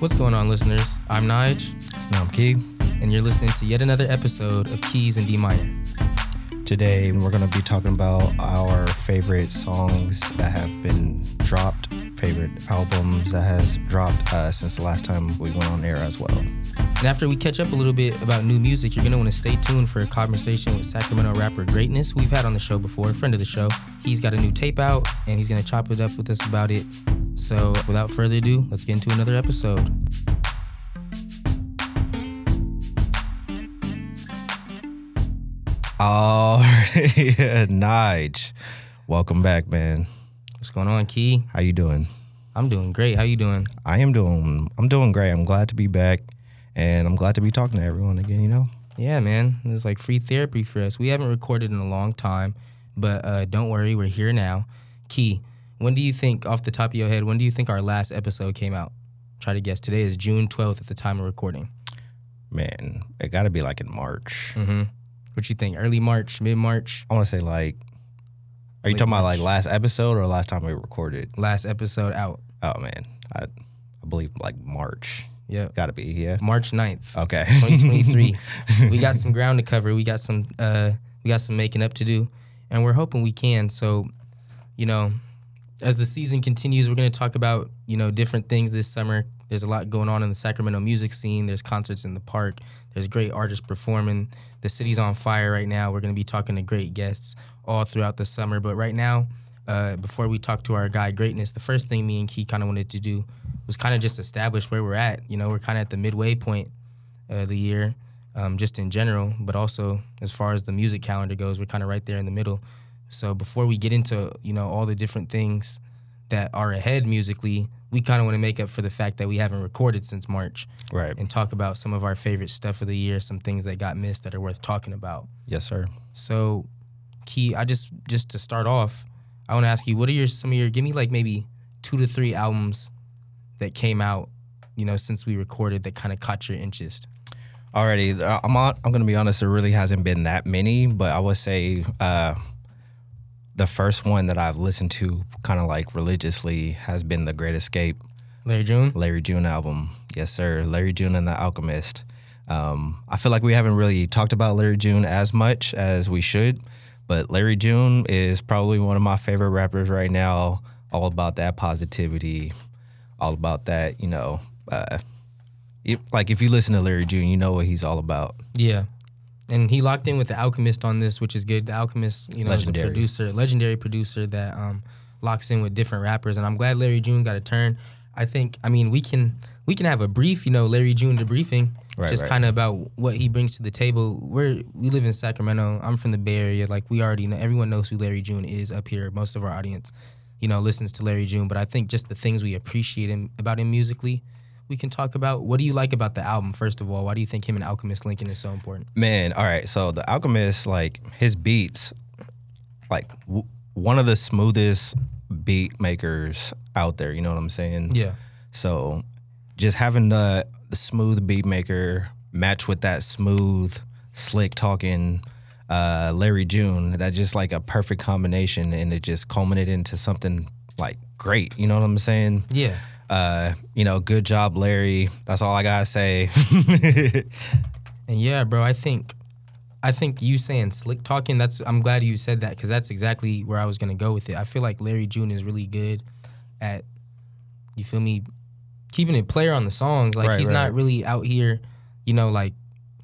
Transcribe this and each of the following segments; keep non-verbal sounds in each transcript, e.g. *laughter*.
What's going on, listeners? I'm Nij, And I'm Key. and you're listening to yet another episode of Keys 'N D Minor. Today we're gonna be talking about our favorite songs that have been dropped, favorite albums that has dropped uh, since the last time we went on air as well. And after we catch up a little bit about new music, you're going to want to stay tuned for a conversation with Sacramento rapper Gr8tness, who we've had on the show before, a friend of the show. He's got a new tape out, and he's going to chop it up with us about it. So, without further ado, let's get into another episode. All right, *laughs* Nij, welcome back, man. What's going on, Key? How you doing? I'm doing great. How you doing? I am doing. I'm doing great. I'm glad to be back, and I'm glad to be talking to everyone again. You know. Yeah, man. It's like free therapy for us. We haven't recorded in a long time, but uh, don't worry, we're here now. Key, when do you think, off the top of your head, when do you think our last episode came out? Try to guess. Today is June 12th at the time of recording. Man, it got to be like in March. Mm-hmm. What you think? Early March, mid March, I want to say like. Are you Late talking about like last episode or last time we recorded? last episode out. Oh man, I, I believe like March. Yeah. Got to be yeah. March 9th, Okay. 2023. *laughs* we got some ground to cover. We got some uh we got some making up to do, and we're hoping we can. So, you know, as the season continues, we're going to talk about, you know, different things this summer. There's a lot going on in the Sacramento music scene. There's concerts in the park. There's great artists performing. The city's on fire right now. We're going to be talking to great guests all throughout the summer. But right now, uh, before we talk to our guy Gr8tness, the first thing me and Key kind of wanted to do was kind of just establish where we're at. You know, we're kind of at the midway point of the year, um, just in general, but also as far as the music calendar goes, we're kind of right there in the middle. So before we get into you know all the different things that are ahead musically, we kind of want to make up for the fact that we haven't recorded since March right. and talk about some of our favorite stuff of the year, some things that got missed that are worth talking about. Yes, sir. So, Key, I just just to start off, I want to ask you, what are your some of your give me like maybe two to three albums that came out, you know, since we recorded that kind of caught your interest. Uh, I'm on, I'm gonna be honest. There really hasn't been that many, but I would say uh, the first one that I've listened to kind of like religiously has been the Great Escape, Larry June. Larry June album. Yes, sir. Larry June and the Alchemist. Um, I feel like we haven't really talked about Larry June as much as we should, but Larry June is probably one of my favorite rappers right now. All about that positivity, all about that, you know. Uh, you- like if you listen to Larry June, you know what he's all about. Yeah. And he locked in with the Alchemist on this, which is good. The Alchemist, you know, is a Legendary. producer, legendary producer that um, locks in with different rappers. And I'm glad Larry June got a turn. I think, I mean, we can we can have a brief, you know, Larry June debriefing, Right, just right. kind of about what he brings to the table. We're we live in Sacramento. I'm from the Bay Area. Like we already know, everyone knows who Larry June is up here. Most of our audience, you know, listens to Larry June. But I think just the things we appreciate him about him musically. We can talk about what do you like about the album first of all. Why do you think him and Alchemist Lincoln is so important? Man, all right. So the Alchemist, like his beats, like w- one of the smoothest beat makers out there. You know what I'm saying? Yeah. So just having the the smooth beat maker match with that smooth, slick talking uh, Larry June, that just like a perfect combination, and it just culminated into something like great. You know what I'm saying? Yeah. Uh, you know, good job, Larry. That's all I gotta say. *laughs* And yeah, bro, I think I think you saying slick talking, that's I'm glad you said that cuz that's exactly where I was to go with it. I feel like Larry June is really good at you feel me keeping it player on the songs. Like Right, he's right. not really out here, you know, like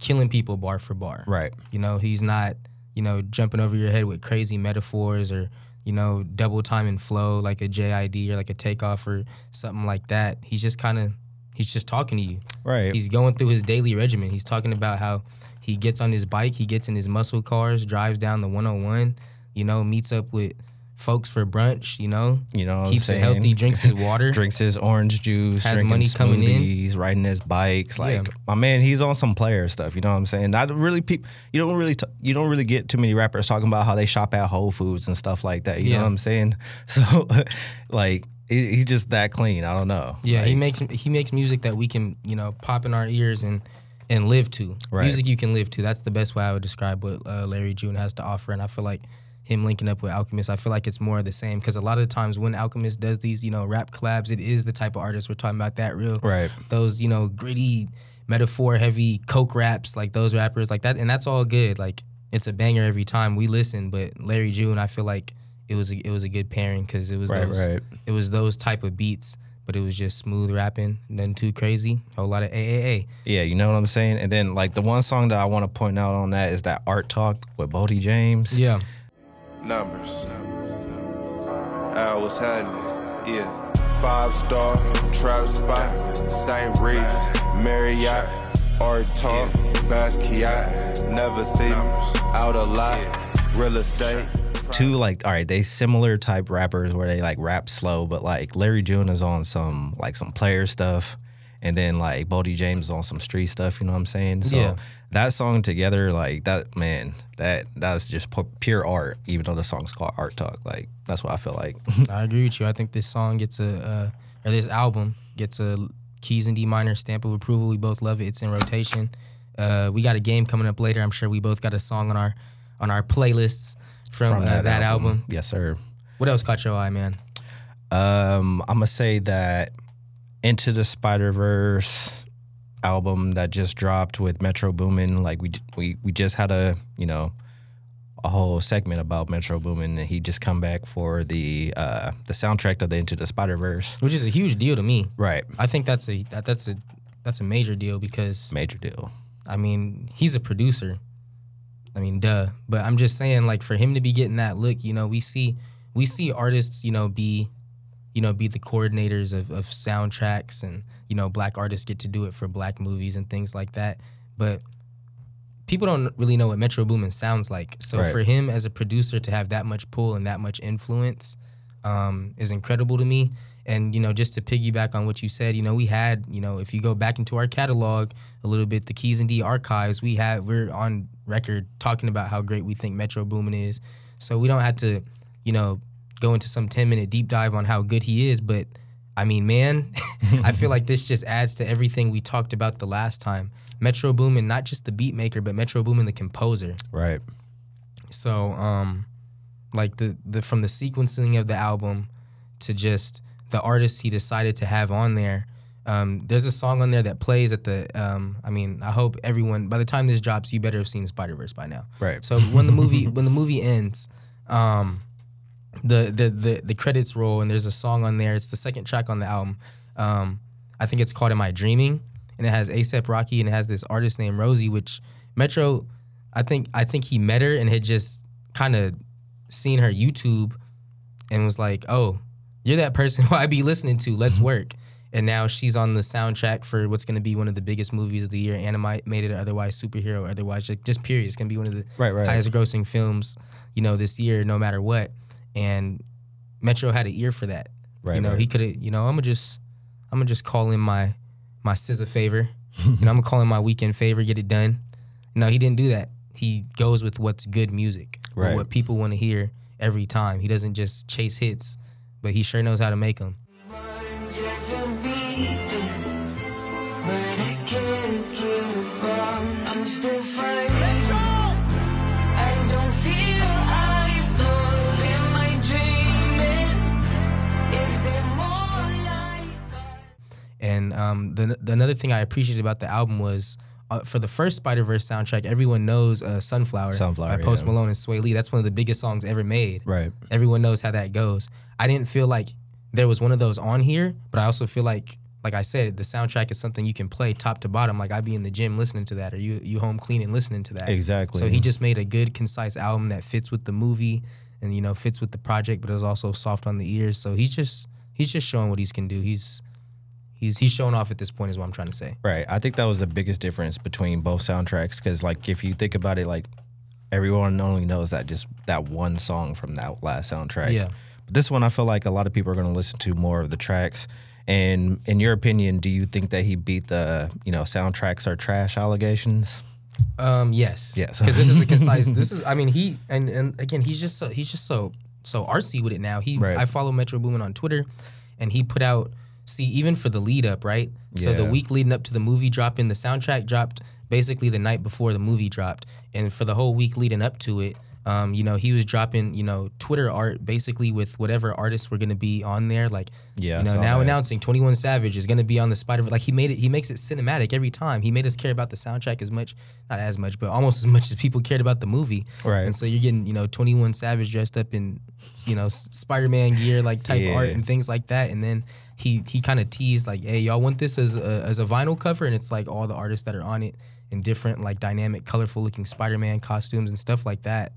killing people bar for bar. right. You know, he's not, you know, jumping over your head with crazy metaphors or, you know, double time and flow like a JID or like a takeoff or something like that. He's just kind of he's just talking to you. Right. He's going through his daily regimen. He's talking about how he gets on his bike, he gets in his muscle cars, drives down the 101, you know, meets up with folks for brunch, you know, You know, keeps it healthy, drinks his water. *laughs* drinks his orange juice, Has money coming in. smoothies, riding his bikes. Like Yeah. my man, he's on some player stuff. You know what I'm saying? Not really. Peop, you don't really. T- you don't really get too many rappers talking about how they shop at Whole Foods and stuff like that. You Yeah. know what I'm saying? *laughs* So, *laughs* like, he, he's just that clean. I don't know. Yeah, he makes he makes music that we can, you know, pop in our ears and and live to. Right. Music you can live to. That's the best way I would describe what uh, Larry June has to offer. And I feel like him linking up with Alchemist. I feel like it's more of the same because a lot of the times when Alchemist does these, you know, rap collabs, it is the type of artist we're talking about. That real, Right. Those, you know, gritty, metaphor heavy coke raps, like those rappers, like that, and that's all good. Like it's a banger every time we listen. But Larry June, I feel like it was a, it was a good pairing because it was Right, those right. it was those type of beats, but it was just smooth rapping, nothing too crazy, a whole lot of AAA. Yeah, you know what I'm saying? And then like the one song that I want to point out on that is that Art Talk with Boldy James. Yeah, numbers. Uh, what's happening? Yeah. Five star, trap spot, St. Regis, Marriott, Art Talk, Basquiat, never see me, out a lot, real estate. Two like all right, they similar type rappers where they like rap slow, but like Larry June is on some like some player stuff, and then like Boldy James on some street stuff. You know what I'm saying? So Yeah. that song together, like that man, that that's just pure art. Even though the song's called Art Talk, like that's what I feel like. *laughs* I agree with you. I think this song gets a, uh, or this album gets a Keys 'N D Minor stamp of approval. We both love it. It's in rotation. Uh, we got a game coming up later. I'm sure we both got a song on our on our playlists from, uh, that, album. yes, sir. What else caught your eye, man? Um, I'm gonna say that Into the Spider Verse album that just dropped with Metro Boomin. Like we we we just had a you know a whole segment about Metro Boomin, and he just come back for the uh the soundtrack of the Into the Spider Verse. Which is a huge deal to me. Right, I think that's a that, that's a that's a major deal because major deal. I mean, he's a producer. I mean, duh. But I'm just saying, like, for him to be getting that look, you know, we see we see artists, you know, be, you know, be the coordinators of, of soundtracks and, you know, black artists get to do it for black movies and things like that. But people don't really know what Metro Boomin sounds like. So Right. for him as a producer to have that much pull and that much influence um, is incredible to me. And you know, just to piggyback on what you said, you know, we had, you know, if you go back into our catalog a little bit, the Keys and D archives, we had we're on record talking about how great we think Metro Boomin is. So we don't have to, you know, go into some ten minute deep dive on how good he is. But I mean, man, *laughs* I feel like this just adds to everything we talked about the last time. Metro Boomin, not just the beat maker, but Metro Boomin, the composer. Right, So, um, like the the from the sequencing of the album to just the artists he decided to have on there. Um, there's a song on there that plays at the. Um, I mean, I hope everyone by the time this drops, you better have seen Spider Verse by now. right. So when the movie *laughs* when the movie ends, um, the, the the the credits roll and there's a song on there. It's the second track on the album. Um, I think it's called "Am I Dreaming?" and it has ASAP Rocky and it has this artist named Roisee, which Metro, I think I think he met her and had just kind of seen her YouTube and was like, "Oh, you're that person *laughs* who I be listening to. Let's work." And now she's on the soundtrack for what's going to be one of the biggest movies of the year, animated or otherwise, superhero otherwise, just, just period. It's going to be one of the Right, right. highest grossing films, you know, this year, no matter what. And Metro had an ear for that. Right, you know, right. he could have, you know, I'm gonna just, I'm gonna just call in my, my SZA favor. you know, I'm gonna call in my Weeknd favor, get it done. No, he didn't do that. He goes with what's good music, Right. what people want to hear every time. He doesn't just chase hits, but he sure knows how to make them. And um, the, the another thing I appreciated about the album was uh, for the first Spider Verse soundtrack, everyone knows uh, "Sunflower" Sunflower, by Post yeah. Malone and Swae Lee. That's one of the biggest songs ever made. Right. Everyone knows how that goes. I didn't feel like there was one of those on here, but I also feel like, like I said, the soundtrack is something you can play top to bottom. Like I'd be in the gym listening to that, or you you home cleaning listening to that. Exactly. So he just made a good, concise album that fits with the movie, and you know fits with the project, but it was also soft on the ears. So he's just he's just showing what he can do. He's he's he's showing off at this point, is what I'm trying to say. Right. I think that was the biggest difference between both soundtracks because, like, if you think about it, like, everyone only knows that just that one song from that last soundtrack. Yeah. But this one, I feel like a lot of people are going to listen to more of the tracks. And in your opinion, do you think that he beat the, you know, soundtracks are trash allegations? Um, yes. Yes. Because this is a concise. this *laughs* is. I mean, he and and again, he's just so he's just so so artsy with it now. He Right. I follow Metro Boomin on Twitter, and he put out. See, even for the lead up, right? So the week leading up to the movie dropping, the soundtrack dropped basically the night before the movie dropped, and for the whole week leading up to it, Um, you know, he was dropping, you know, Twitter art basically with whatever artists were gonna be on there. Like, Yeah, you know, now that. announcing Twenty One Savage is gonna be on the Spider. Like, he made it. He makes it cinematic every time. He made us care about the soundtrack as much, not as much, but almost as much as people cared about the movie. Right. And so you're getting, you know, Twenty One Savage dressed up in, you know, Spider Man gear, like type Yeah. art and things like that. And then he he kind of teased like, "Hey, y'all want this as a, as a vinyl cover?" And it's like all the artists that are on it in different like dynamic, colorful looking Spider Man costumes and stuff like that.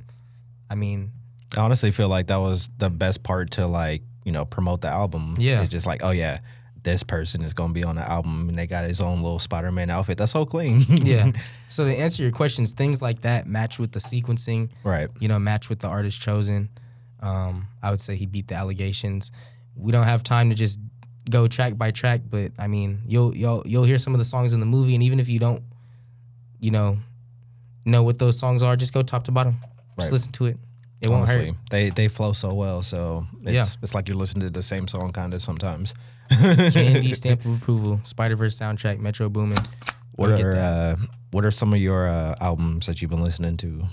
I mean, I honestly feel like that was the best part to like you know promote the album. Yeah. it's just like oh yeah, this person is gonna be on the album and they got his own little Spider Man outfit. That's so clean. yeah. *laughs* so to answer your questions, things like that match with the sequencing. right. you know, match with the artist chosen. Um, I would say he beat the allegations. We don't have time to just go track by track, but I mean, you'll you'll you'll hear some of the songs in the movie, and even if you don't, you know, know what those songs are, just go top to bottom. Just Right. listen to it. It won't Honestly, hurt. they they flow so well. So it's Yeah. it's like you're listening to the same song kind of sometimes. *laughs* Candy *laughs* stamp of approval. Spider Verse soundtrack. Metro Boomin. What are uh, what are some of your uh, albums that you've been listening to?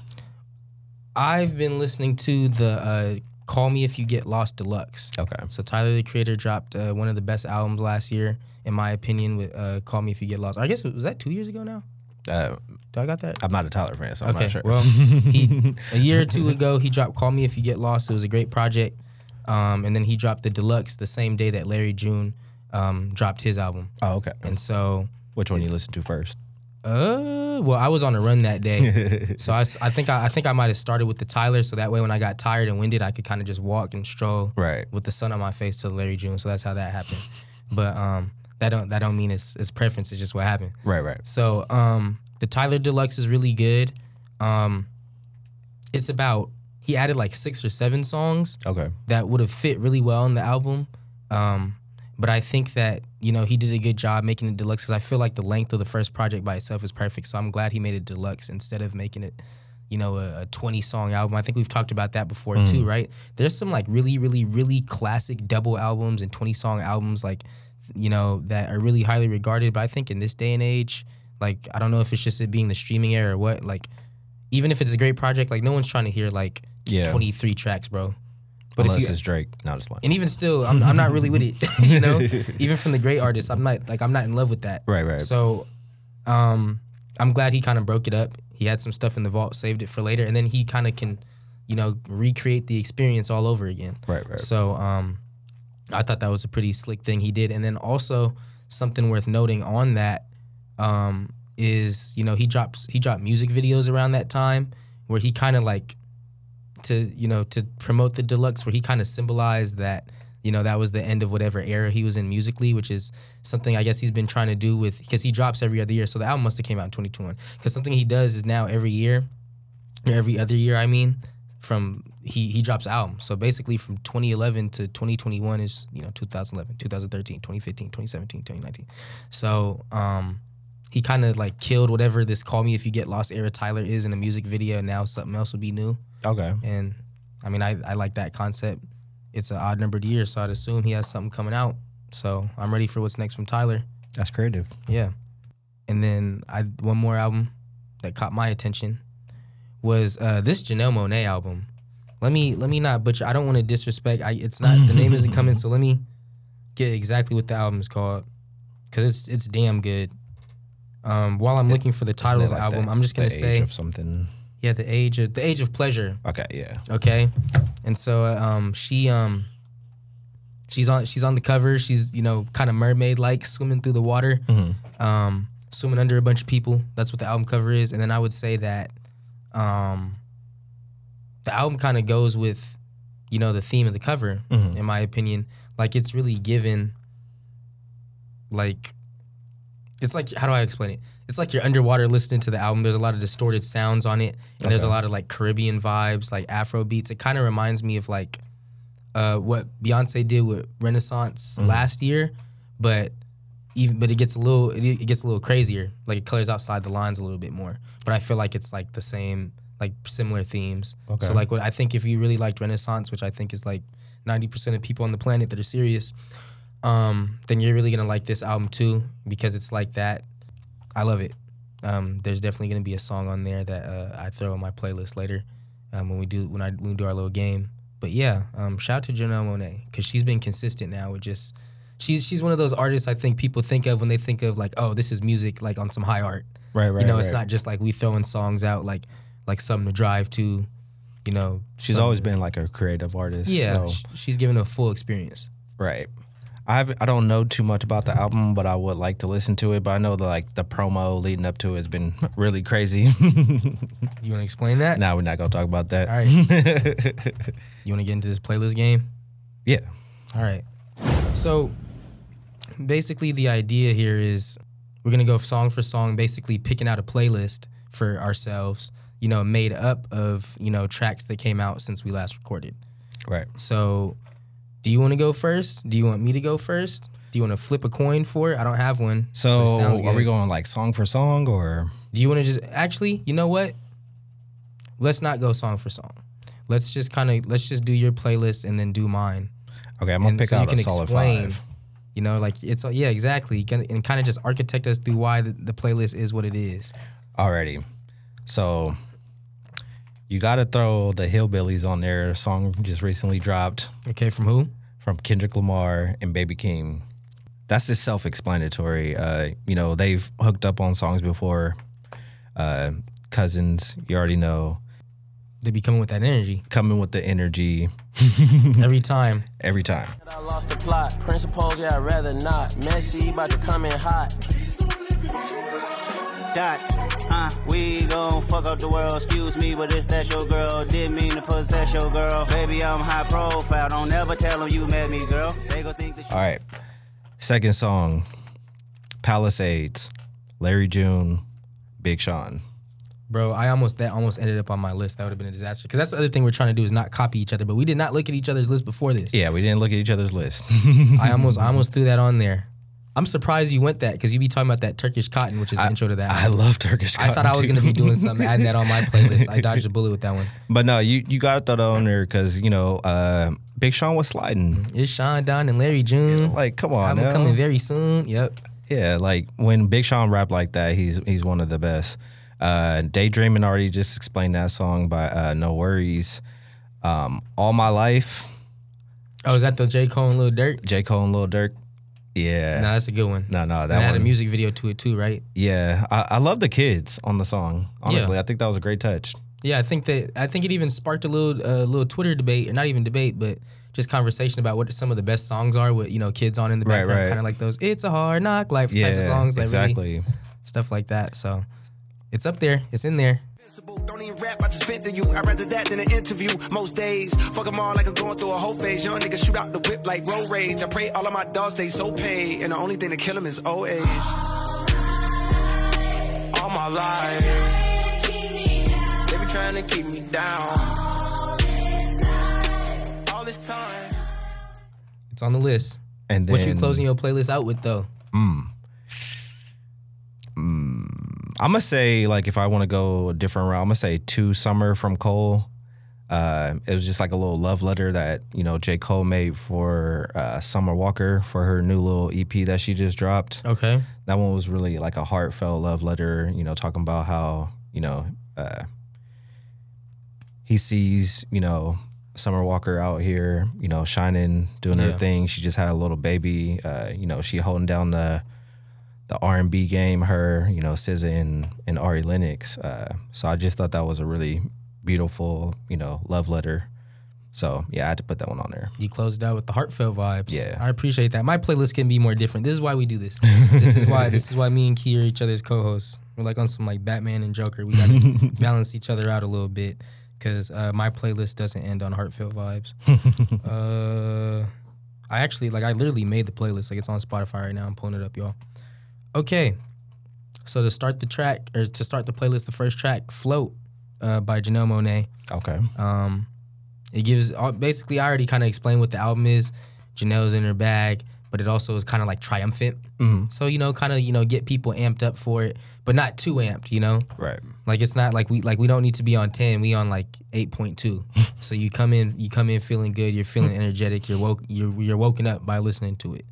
I've been listening to the uh, Call Me If You Get Lost Deluxe. Okay. So Tyler the Creator dropped uh, one of the best albums last year, in my opinion, with uh, "Call Me If You Get Lost." I guess was that two years ago now. Uh, Do I got that? I'm not a Tyler fan, so I'm not sure. Well, he *laughs* a year or two ago he dropped "Call Me If You Get Lost." It was a great project, um, and then he dropped the deluxe the same day that Larry June um, dropped his album. oh, okay. And so, Which one you listen to first? Uh, well, I was on a run that day, *laughs* so I, I think I, I think I might have started with the Tyler, so that way when I got tired and winded, I could kind of just walk and stroll Right. with the sun on my face to Larry June. So that's how that happened. But um, that don't that don't mean it's, it's preference. It's just what happened. Right. Right. So um, the Tyler Deluxe is really good. Um, it's about he added like six or seven songs Okay. that would have fit really well in the album. Um, but I think that you know he did a good job making it deluxe because I feel like the length of the first project by itself is perfect. So I'm glad he made it deluxe instead of making it, you know, a, a 20 song album. I think we've talked about that before too, mm. right? There's some like really, really, really classic double albums and 20 song albums like, you know, that are really highly regarded. But I think in this day and age, like I don't know if it's just it being the streaming era or what, like even if it's a great project, like no one's trying to hear like Yeah. 23 tracks, bro. But Unless if you, it's Drake. not just one. and even still, I'm, I'm not really with it. *laughs* you know, even from the great artists, I'm not like I'm not in love with that. Right. Right. So, um, I'm glad he kind of broke it up. He had some stuff in the vault, saved it for later, and then he kind of can, you know, recreate the experience all over again. Right, right. So, um, I thought that was a pretty slick thing he did, and then also something worth noting on that, um, is you know he drops he dropped music videos around that time where he kind of like to you know to promote the deluxe where he kind of symbolized that you know that was the end of whatever era he was in musically which is something i guess he's been trying to do with because he drops every other year. So the album must have came out in 2021 because something he does is now every year every other year i mean from he he drops albums. So basically from 2011 to 2021 is you know 2011 2013 2015 2017 2019 so um he kind of like killed whatever this call me if you get lost era tyler is in a music video. And now something else will be new okay. and I mean, I, I like that concept. It's an odd numbered year, so I'd assume he has something coming out. So I'm ready for what's next from Tyler. That's creative. Yeah. And then I one more album that caught my attention was uh, this Janelle Monáe album. Let me let me not butcher. I don't want to disrespect. I it's not the name isn't coming, so let me get exactly what the album is called because it's it's damn good. Um, while I'm looking for the title of the like album, I'm just gonna say of something. Yeah, the age of the age of pleasure. Okay. Yeah. Okay, and so um, she um, she's on she's on the cover. She's you know kind of mermaid like swimming through the water, um, swimming under a bunch of people. That's what the album cover is. And then I would say that um, the album kind of goes with you know the theme of the cover, Mhm. in my opinion. Like it's really given like it's like how do I explain it? It's like you're underwater listening to the album. There's a lot of distorted sounds on it, and there's a lot of like Caribbean vibes, like Afro beats. It kind of reminds me of like uh, what Beyonce did with Renaissance last year, but even but it gets a little it, it gets a little crazier. Like it colors outside the lines a little bit more. But I feel like it's like the same like similar themes. Okay. So like what I think if you really liked Renaissance, which I think is like ninety percent of people on the planet that are serious, um, then you're really gonna like this album too because it's like that. I love it. Um, there's definitely gonna be a song on there that uh, I throw on my playlist later. um, when we do when I when we do our little game. But yeah, um, shout out to Janelle Monáe because she's been consistent now with just she's she's one of those artists I think people think of when they think of like oh this is music like on some high art. Right, right. you know, it's not just like we throwing songs out like like something to drive to. You know, She's always been like a creative artist. yeah. so- she's given a full experience. Right. I have, I don't know too much about the album, but I would like to listen to it. But I know that like the promo leading up to it has been *laughs* really crazy. You want to explain that? now we're not gonna talk about that. All right. *laughs* You want to get into this playlist game? Yeah. All right. So basically, the idea here is we're going to go song for song, basically picking out a playlist for ourselves, you know, made up of, you know, tracks that came out since we last recorded. Right. So do you want to go first? Do you want me to go first? Do you want to flip a coin for it? I don't have one. So are we going like song for song or? Do you want to just actually, you know what? Let's not go song for song. Let's just kind of let's just do your playlist and then do mine. Okay, I'm gonna and pick so you out can a solid explain. five. You know, like it's yeah, exactly. Can- And kind of just architect us through why the, the playlist is what it is. Alrighty. So you got to throw the Hillbillies on there. A song just recently dropped Okay, from who? from Kendrick Lamar and Baby Keem. That's just self-explanatory. Uh, you know, they've hooked up on songs before. Uh, cousins, you already know, They be coming with that energy coming with the energy *laughs* every time. every time. I lost the plot. Principles, yeah, I'd rather not. Messy, about to come in hot. Dot, uh, we gon' fuck up the world. Excuse me, but it's that your girl. Didn't mean to possess your girl. Baby, I'm high profile. Don't ever tell them you met me, girl. They gon' think that All right. Second song, Palisades, Larry June, Big Sean. Bro, I almost that almost ended up on my list. That would have been a disaster. Because that's the other thing we're trying to do is not copy each other. But we did not look at each other's list before this. Yeah, we didn't look at each other's list. *laughs* I almost I almost threw that on there. I'm surprised you went that because you be talking about that Turkish cotton, which is the intro to that. I love Turkish. Cotton. I thought I was gonna be doing something, adding that on my *laughs* playlist. I dodged a bullet with that one. But no, you you gotta throw that on there because you know uh, Big Sean was sliding. It's Sean Don and Larry June. Like, come on, I'm coming very soon. Yep. yeah. Like when Big Sean rap like that, he's he's one of the best. Uh, Daydreaming already just explained that song by uh, No Worries. Um, All my life, Oh, is that the J. Cole and Lil Durk? J Cole and Lil Durk. Yeah, No, that's a good one. no, no, and that it had a music video to it too, right? Yeah, I, I love the kids on the song. Honestly, Yeah. I think that was a great touch. Yeah, I think that I think it even sparked a little uh, little Twitter debate, or not even debate, but just conversation about what some of the best songs are with you know kids on in the background, right. kind of like those "It's a Hard Knock Life" Yeah, type of songs, like really exactly. stuff like that. So it's up there, it's in there. Don't even rap, I just vent to you. I'd rather that than an interview. Most days, fuck them all like I'm going through a whole phase. Young niggas shoot out the whip like road rage. I pray all of my dogs stay so paid. And the only thing to kill them is old age. All my life. They be trying to keep me down. All this time. It's on the list. And then what you closing your playlist out with though? Hmm. I'm gonna say like if I want to go a different route, I'm gonna say two summer from Cole. Uh, it was just like a little love letter that you know J Cole made for uh, Summer Walker for her new little EP that she just dropped. Okay. That one was really like a heartfelt love letter. You know, talking about how you know uh, he sees you know Summer Walker out here, you know, shining, doing her thing. She just had a little baby. Uh, you know, she holding down the the R and B game. Her, you know, SZA and and Ari Lennox. Uh, so I just thought that was a really beautiful, you know, love letter. So yeah, I had to put that one on there. You closed it out with the heartfelt vibes. Yeah. I appreciate that. My playlist can be more different. This is why we do this. this is why this is why me and Key are each other's co-hosts. We're like on some like Batman and Joker. We gotta *laughs* balance each other out a little bit. Cause uh, my playlist doesn't end on heartfelt vibes. *laughs* uh, I actually like I literally made the playlist. Like it's on Spotify right now. I'm pulling it up, y'all. Okay. So to start the track or to start the playlist, the first track, "Float" uh, by Janelle Monáe. Okay. Um, it gives uh, basically I already kind of explained what the album is. Janelle's in her bag, but it also is kind of like triumphant. So you know, kind of you know get people amped up for it, but not too amped. You know, Right. like it's not like we like we don't need to be on ten. We on like eight point two. *laughs* so you come in, you come in feeling good. You're feeling energetic. You're woke. You're you're woken up by listening to it.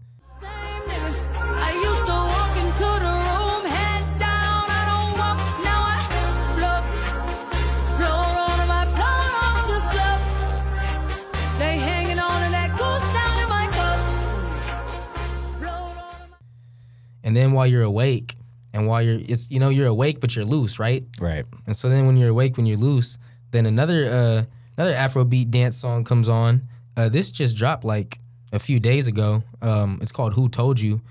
And then while you're awake, and while you're it's you know you're awake but you're loose, right? Right. And so then when you're awake, when you're loose, then another uh, another Afrobeat dance song comes on. Uh, this just dropped like a few days ago. Um, it's called "Who Told You."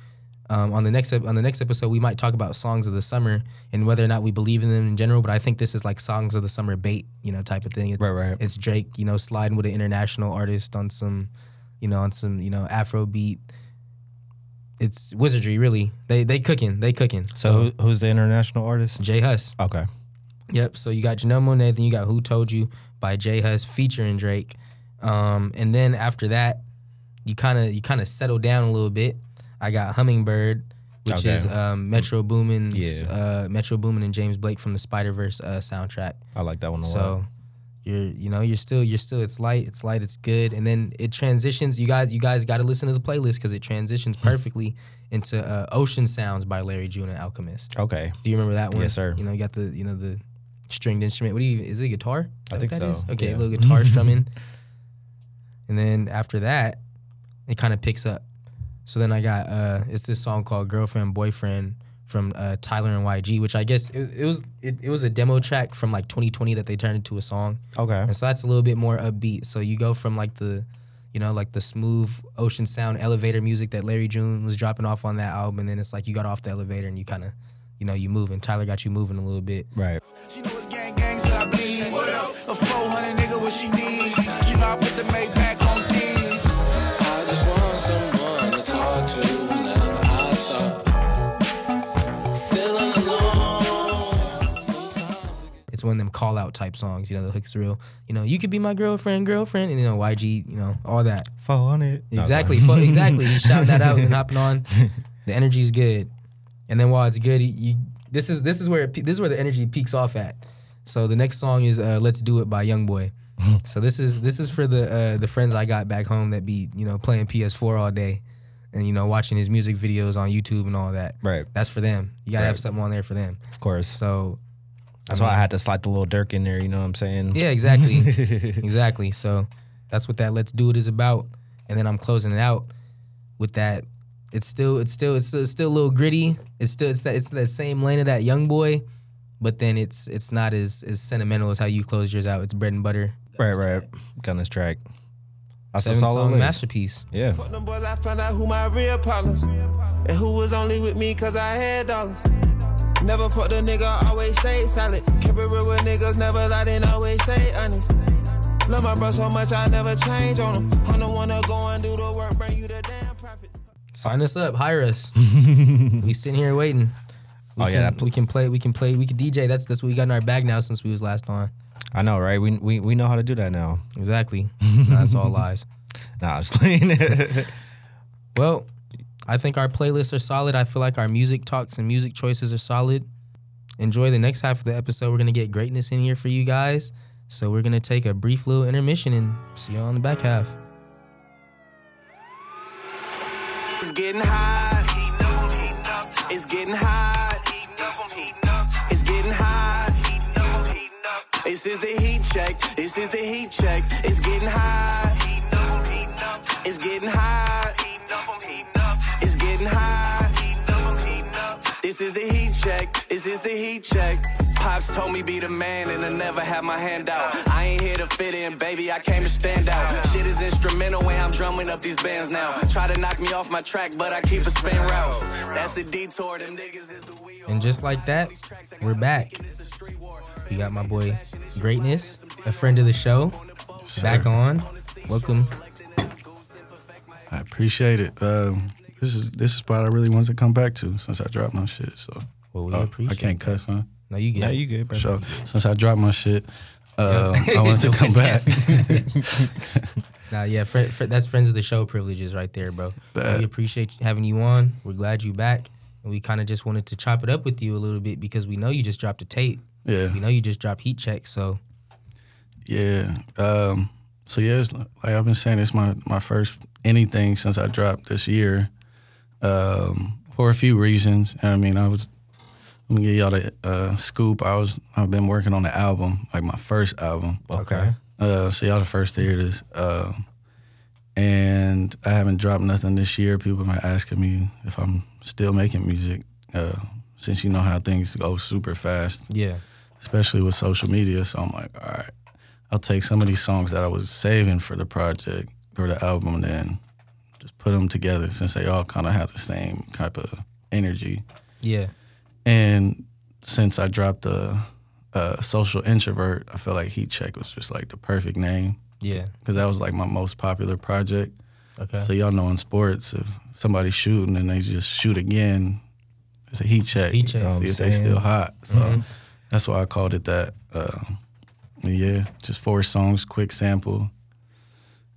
Um, on the next on the next episode, we might talk about songs of the summer and whether or not we believe in them in general. But I think this is like songs of the summer bait, you know, type of thing. It's, Right, right. It's Drake, you know, sliding with an international artist on some, you know, on some, you know, Afrobeat. It's wizardry, really. They they cooking, they cooking. So who, who's the international artist? J Hus. Okay. Yep. So you got Janelle Monae, then you got Who Told You by J Hus featuring Drake. Um, and then after that, you kind of you kind of settle down a little bit. I got Hummingbird, which Okay. is um, Metro Boomin's Yeah. uh, Metro Boomin and James Blake from the Spider Verse uh, soundtrack. I like that one a lot. So you're you know you're still you're still it's light it's light it's good and then it transitions you guys you guys got to listen to the playlist because it transitions Hmm. perfectly into uh, Ocean Sounds by Larry June and Alchemist. Okay. Do you remember that one? Yes, sir. You know, you got the you know the stringed instrument. What do you? Is it a guitar? I think so, is? Okay, yeah. a little guitar *laughs* strumming. And then after that, it kind of picks up. So then I got uh, it's this song called "Girlfriend Boyfriend" from uh, Tyler and YG, which I guess it, it was it, it was a demo track from like 2020 that they turned into a song. Okay. And so that's a little bit more upbeat. So you go from like the, you know, like the smooth ocean sound elevator music that Larry June was dropping off on that album, and then it's like you got off the elevator and you kind of, you know, you move, and Tyler got you moving a little bit. Right. It's one of them call out type songs. You know, the hook's real. You know, you could be my girlfriend, girlfriend, and you know, YG, you know, all that. Fall on it. Exactly, fu- *laughs* exactly. He's shouting that out and *laughs* hopping on. The energy's good, and then while it's good, you, you this is this is where it, this is where the energy peaks off at. So the next song is uh, "Let's Do It" by YoungBoy. *laughs* so this is this is for the uh, the friends I got back home that be you know playing PS4 all day, and you know watching his music videos on YouTube and all that. Right. That's for them. You gotta have something on there for them. Of course. So That's why I had to slide the little Durk in there. You know what I'm saying? yeah, exactly, *laughs* exactly. So that's what that "Let's Do It" is about. And then I'm closing it out with that. It's still, it's still, it's still, it's still a little gritty. It's still, it's that, it's that same lane of that YoungBoy, but then it's, it's not as as sentimental as how you close yours out. It's bread and butter. Right. Right. Gun this track. That's Seven a solid song list. masterpiece. Yeah. Fuck them boys, I found out who my real partners. And who was only with me cause I had dollars. Never fucked a nigga, always stayed solid. Kept it real with niggas, never lied and always stay honest. Love my bro so much, I never change on him. I'm the one to go and do the work, bring you the damn profits. Sign us up, hire us. *laughs* we sitting here waiting. Oh, we Oh, can, yeah, that- we can play. We can play. We can DJ. That's that's what we got in our bag now since we was last on. I know, right? We we we know how to do that now. Exactly. *laughs* No, that's all lies. Nah, I was playing. It. *laughs* Well, I think our playlists are solid. I feel like our music talks and music choices are solid. Enjoy the next half of the episode. We're gonna get Gr8tness in here for you guys. So we're gonna take a brief little intermission and see you on the back half. It's getting hot. It's getting hot. It's getting hot. This is the heat check. This is the heat check. It's getting hot. It's getting hot. It's getting hot. This is the heat check. This is the heat check. Pops told me be the man and I never have my hand out. I ain't here to fit in, baby. I came to stand out. Shit is instrumental when I'm drumming up these bands now. Try to knock me off my track, but I keep a spin route. That's a detour. Them niggas is the wheel. And just like that, we're back. We got my boy Gr8tness, a friend of the show, back on. Welcome. I appreciate it. Um, this is this is spot I really wanted to come back to since I dropped my shit. So Well, we Oh, appreciate I can't that. cuss, huh? No, you get yeah, it. you good, bro? So since I dropped my shit, uh, I *laughs* wanted to come back. *laughs* Nah, yeah, fr- fr- that's friends of the show privileges right there, bro. Bet. We appreciate having you on. We're glad you back, and we kind of just wanted to chop it up with you a little bit because we know you just dropped a tape. yeah, We know you just dropped heat check, so yeah. Um, so yeah, it's like I've been saying, it's my my first anything since I dropped this year. Um, for a few reasons. I mean, I was. Let me give y'all the uh, scoop. I was. I've been working on the album, like my first album. okay. Uh, so y'all the first to hear this. Uh, and I haven't dropped nothing this year. People have been asking me if I'm still making music, uh, since you know how things go super fast, Yeah. especially with social media. So I'm like, all right, I'll take some of these songs that I was saving for the project or the album, and then just put them together since they all kind of have the same type of energy. Yeah. And since I dropped the uh, social introvert, I feel like Heat Check was just like the perfect name Yeah. because that was like my most popular project. Okay. So y'all know in sports, if somebody's shooting and they just shoot again, it's a heat check. heat check. See if they still hot. So Mm-hmm. that's why I called it that. Uh, yeah, just four songs, quick sample,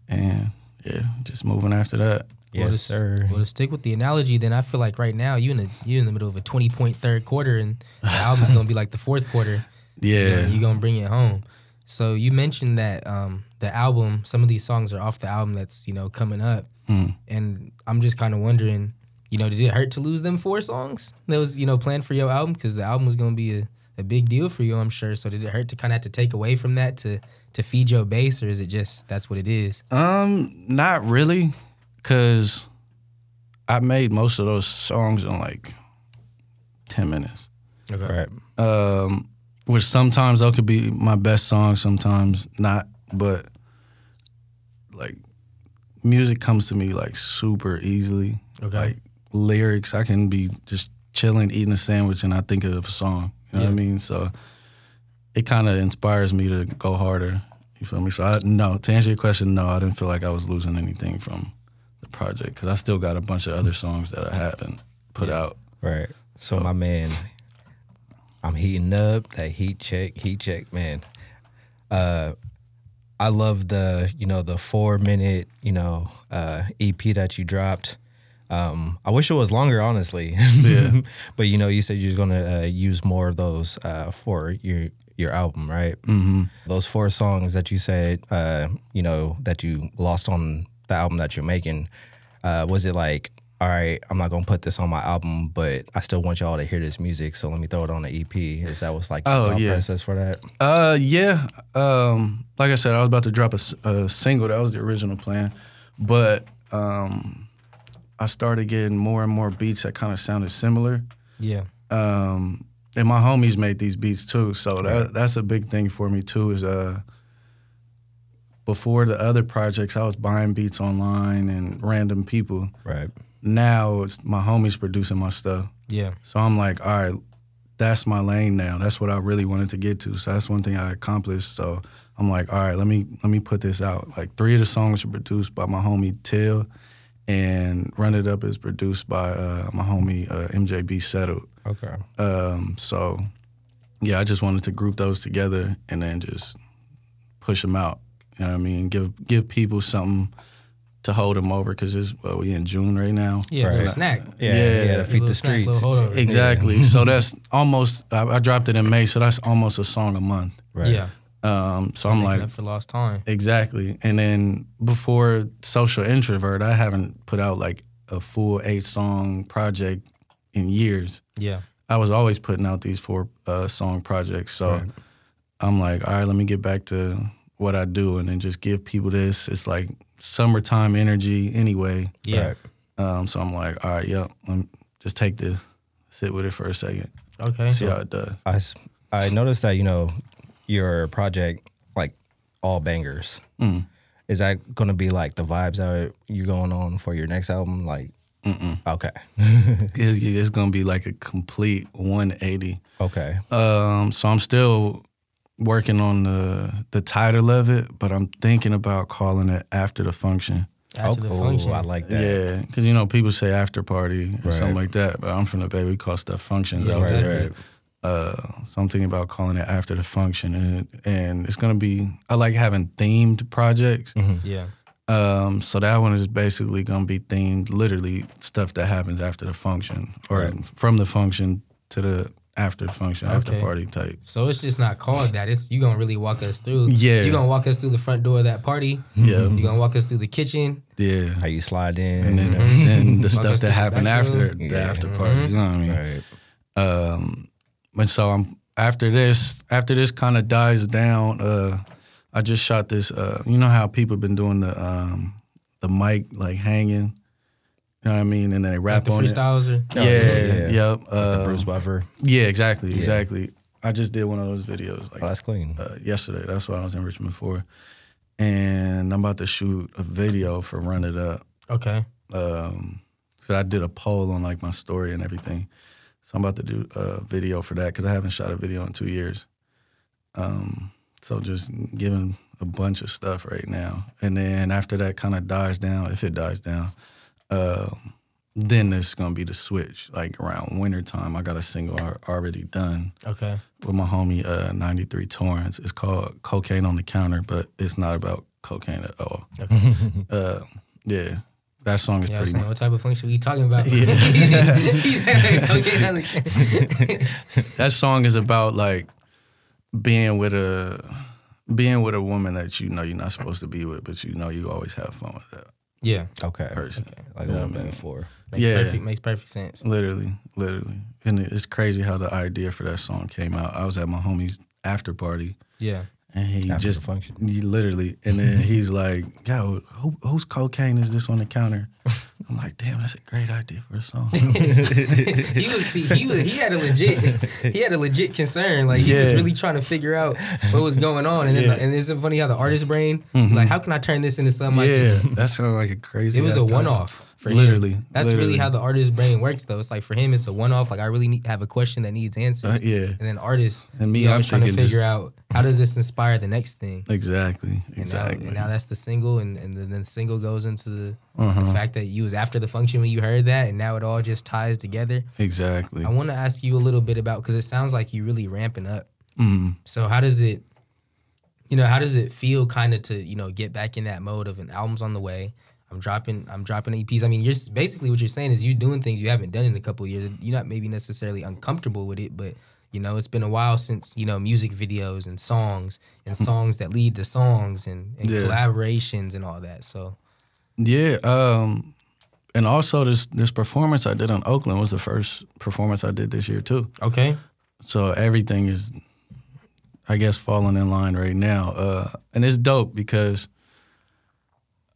and yeah, just moving after that. well, Yes, to, sir. Well, to stick with the analogy, then I feel like right now you in the you in the middle of a twenty point third quarter, and the *laughs* album's gonna be like the fourth quarter. Yeah, you're gonna bring it home. So you mentioned that um, the album, some of these songs are off the album that's you know coming up, Mm. and I'm just kind of wondering, you know, did it hurt to lose them four songs that was you know planned for your album because the album was gonna be a, a big deal for you, I'm sure. So did it hurt to kind of have to take away from that to to feed your base, or is it just that's what it is? Um, not really, cause I made most of those songs in like ten minutes. Okay. Right. um, which sometimes those could be my best songs, sometimes not. But like, music comes to me like super easily. Okay. Like lyrics, I can be just chilling, eating a sandwich, and I think of a song. You know what I mean? So it kind of inspires me to go harder. You feel me? So I no to answer your question, no, I didn't feel like I was losing anything from the project because I still got a bunch of other songs that I haven't put out. Right. So my man, I'm heating up that heat check, heat check, man. Uh, I love the you know the four minute you know uh, EP that you dropped. Um, I wish it was longer, honestly. Yeah. *laughs* but you know, you said you're gonna uh, use more of those uh, for your your album, right? Mm-hmm. Those four songs that you said, uh, you know, that you lost on the album that you're making. Uh, was it like, all right, I'm not gonna put this on my album, but I still want y'all to hear this music, so let me throw it on the EP? Is that what's like the Oh, thought yeah. process for that? Uh, yeah. Um, like I said, I was about to drop a, a single. That was the original plan, but um, I started getting more and more beats that kind of sounded similar. Yeah. Um, and my homies made these beats too, so that that's a big thing for me too. Is uh, before the other projects, I was buying beats online and random people. Right. Now it's my homies producing my stuff. Yeah. So I'm like, all right, that's my lane now. That's what I really wanted to get to. So that's one thing I accomplished. So I'm like, all right, let me let me put this out. Like three of the songs are produced by my homie Till, and Run It Up is produced by uh, my homie uh, MJB Settled. Okay. Um, so yeah, I just wanted to group those together and then just push them out. You know what I mean? Give give people something to hold them over because it's well, we in June right now. Yeah. Right. Little snack. Yeah, Yeah, yeah, to feed the streets. little holdover. Exactly. so that's almost. I, I dropped it in May, so that's almost a song a month. Right. Yeah. Um, so I'm like, for lost time. exactly. And then before Social Introvert, I haven't put out like a full eight song project in years. Yeah. I was always putting out these four uh, song projects. So I'm like, all right, let me get back to what I do and then just give people this. It's like summertime energy anyway. Yeah. Right. Um, so I'm like, all right, yep, let just take this, sit with it for a second, Okay. see how it does. I, I noticed that you know your project like all bangers. Mm. Is that going to be like the vibes that you going on for your next album? Like, okay, *laughs* It's, it's gonna be like a complete 180. okay, Um, so I'm still working on the the title of it, but I'm thinking about calling it after the function. After the oh, function. I like that. Yeah, because you know people say after party or Right. something like that, but I'm from the Bay. We call stuff functions Yeah, out there. exactly. Uh, so I'm thinking about calling it after the function, and and it's gonna be. I like having themed projects. Yeah. Um, so that one is basically gonna be themed, literally stuff that happens after the function, or Right. from the function to the after the function, after party type. So it's just not called that. It's you gonna really walk us through. Yeah. You gonna walk us through the front door of that party. Yeah. You gonna walk us through the kitchen. Yeah. How you slide in? And then, you know? then the stuff that happened after the Yeah. after party. You know what I mean? right. Um, and so I'm after this. After this kind of dies down, uh, I just shot this. Uh, you know how people been doing the um, the mic like hanging. You know what I mean? And then they rap Like the on it. freestyles or Yeah, yeah. yep. the um, Bruce Buffer. Yeah, exactly, exactly. I just did one of those videos like Oh, that's clean. uh, yesterday. That's what I was in Richmond for, and I'm about to shoot a video for Run It Up. okay. Um, so I did a poll on like my story and everything. So I'm about to do a video for that because I haven't shot a video in two years. Um, so just giving a bunch of stuff right now, and then after that kind of dies down, if it dies down, um, then it's gonna be the switch. Like around wintertime, I got a single already done Okay. with my homie uh, 93 Torrance. It's called Cocaine on the Counter, but it's not about cocaine at all. Okay. *laughs* Uh, yeah, that song is Yeah, pretty saying, what type of function we talking about? *laughs* *laughs* He said, okay, now *laughs* That song is about like being with a being with a woman that you know you're not supposed to be with, but you know you always have fun with that yeah, Okay. person. Like Yeah, a little man. metaphor. makes Yeah. perfect makes perfect sense. Literally, literally, and it's crazy how the idea for that song came out. I was at my homie's after party, Yeah, and he After just function. He literally, and then *laughs* he's like, "Yo, who, whose cocaine is this on the counter?" *laughs* I'm like, "Damn, that's a great idea for a song." *laughs* he was see he was he had a legit he had a legit concern like he was really trying to figure out what was going on and then Yeah. Mm-hmm. and isn't funny how the artist brain like how can I turn this into something like yeah, that sounds like a crazy. it was a one off for him. Literally, That's really how the artist brain works though. It's like for him it's a one off like I really need have a question that needs answered. Uh, yeah, And then artists And me, he always I'm trying to thinking figure just- out how does this inspire the next thing. exactly, And now, exactly. and now that's the single, and, and then the single goes into the, Uh-huh. the fact that you was after the function when you heard that, and now it all just ties together. exactly. I want to ask you a little bit about because it sounds like you really ramping up. Mm. So how does it, you know, how does it feel kind of to you know get back in that mode of an album's on the way? I'm dropping, I'm dropping EPs. I mean, you're basically what you're saying is you're doing things you haven't done in a couple of years. You're not maybe necessarily uncomfortable with it, but you know, it's been a while since you know music videos and songs and songs that lead to songs and, and Yeah. collaborations and all that. So Yeah, um, and also this this performance I did on Oakland was the first performance I did this year too. okay, So everything is, I guess, falling in line right now. Uh, and it's dope because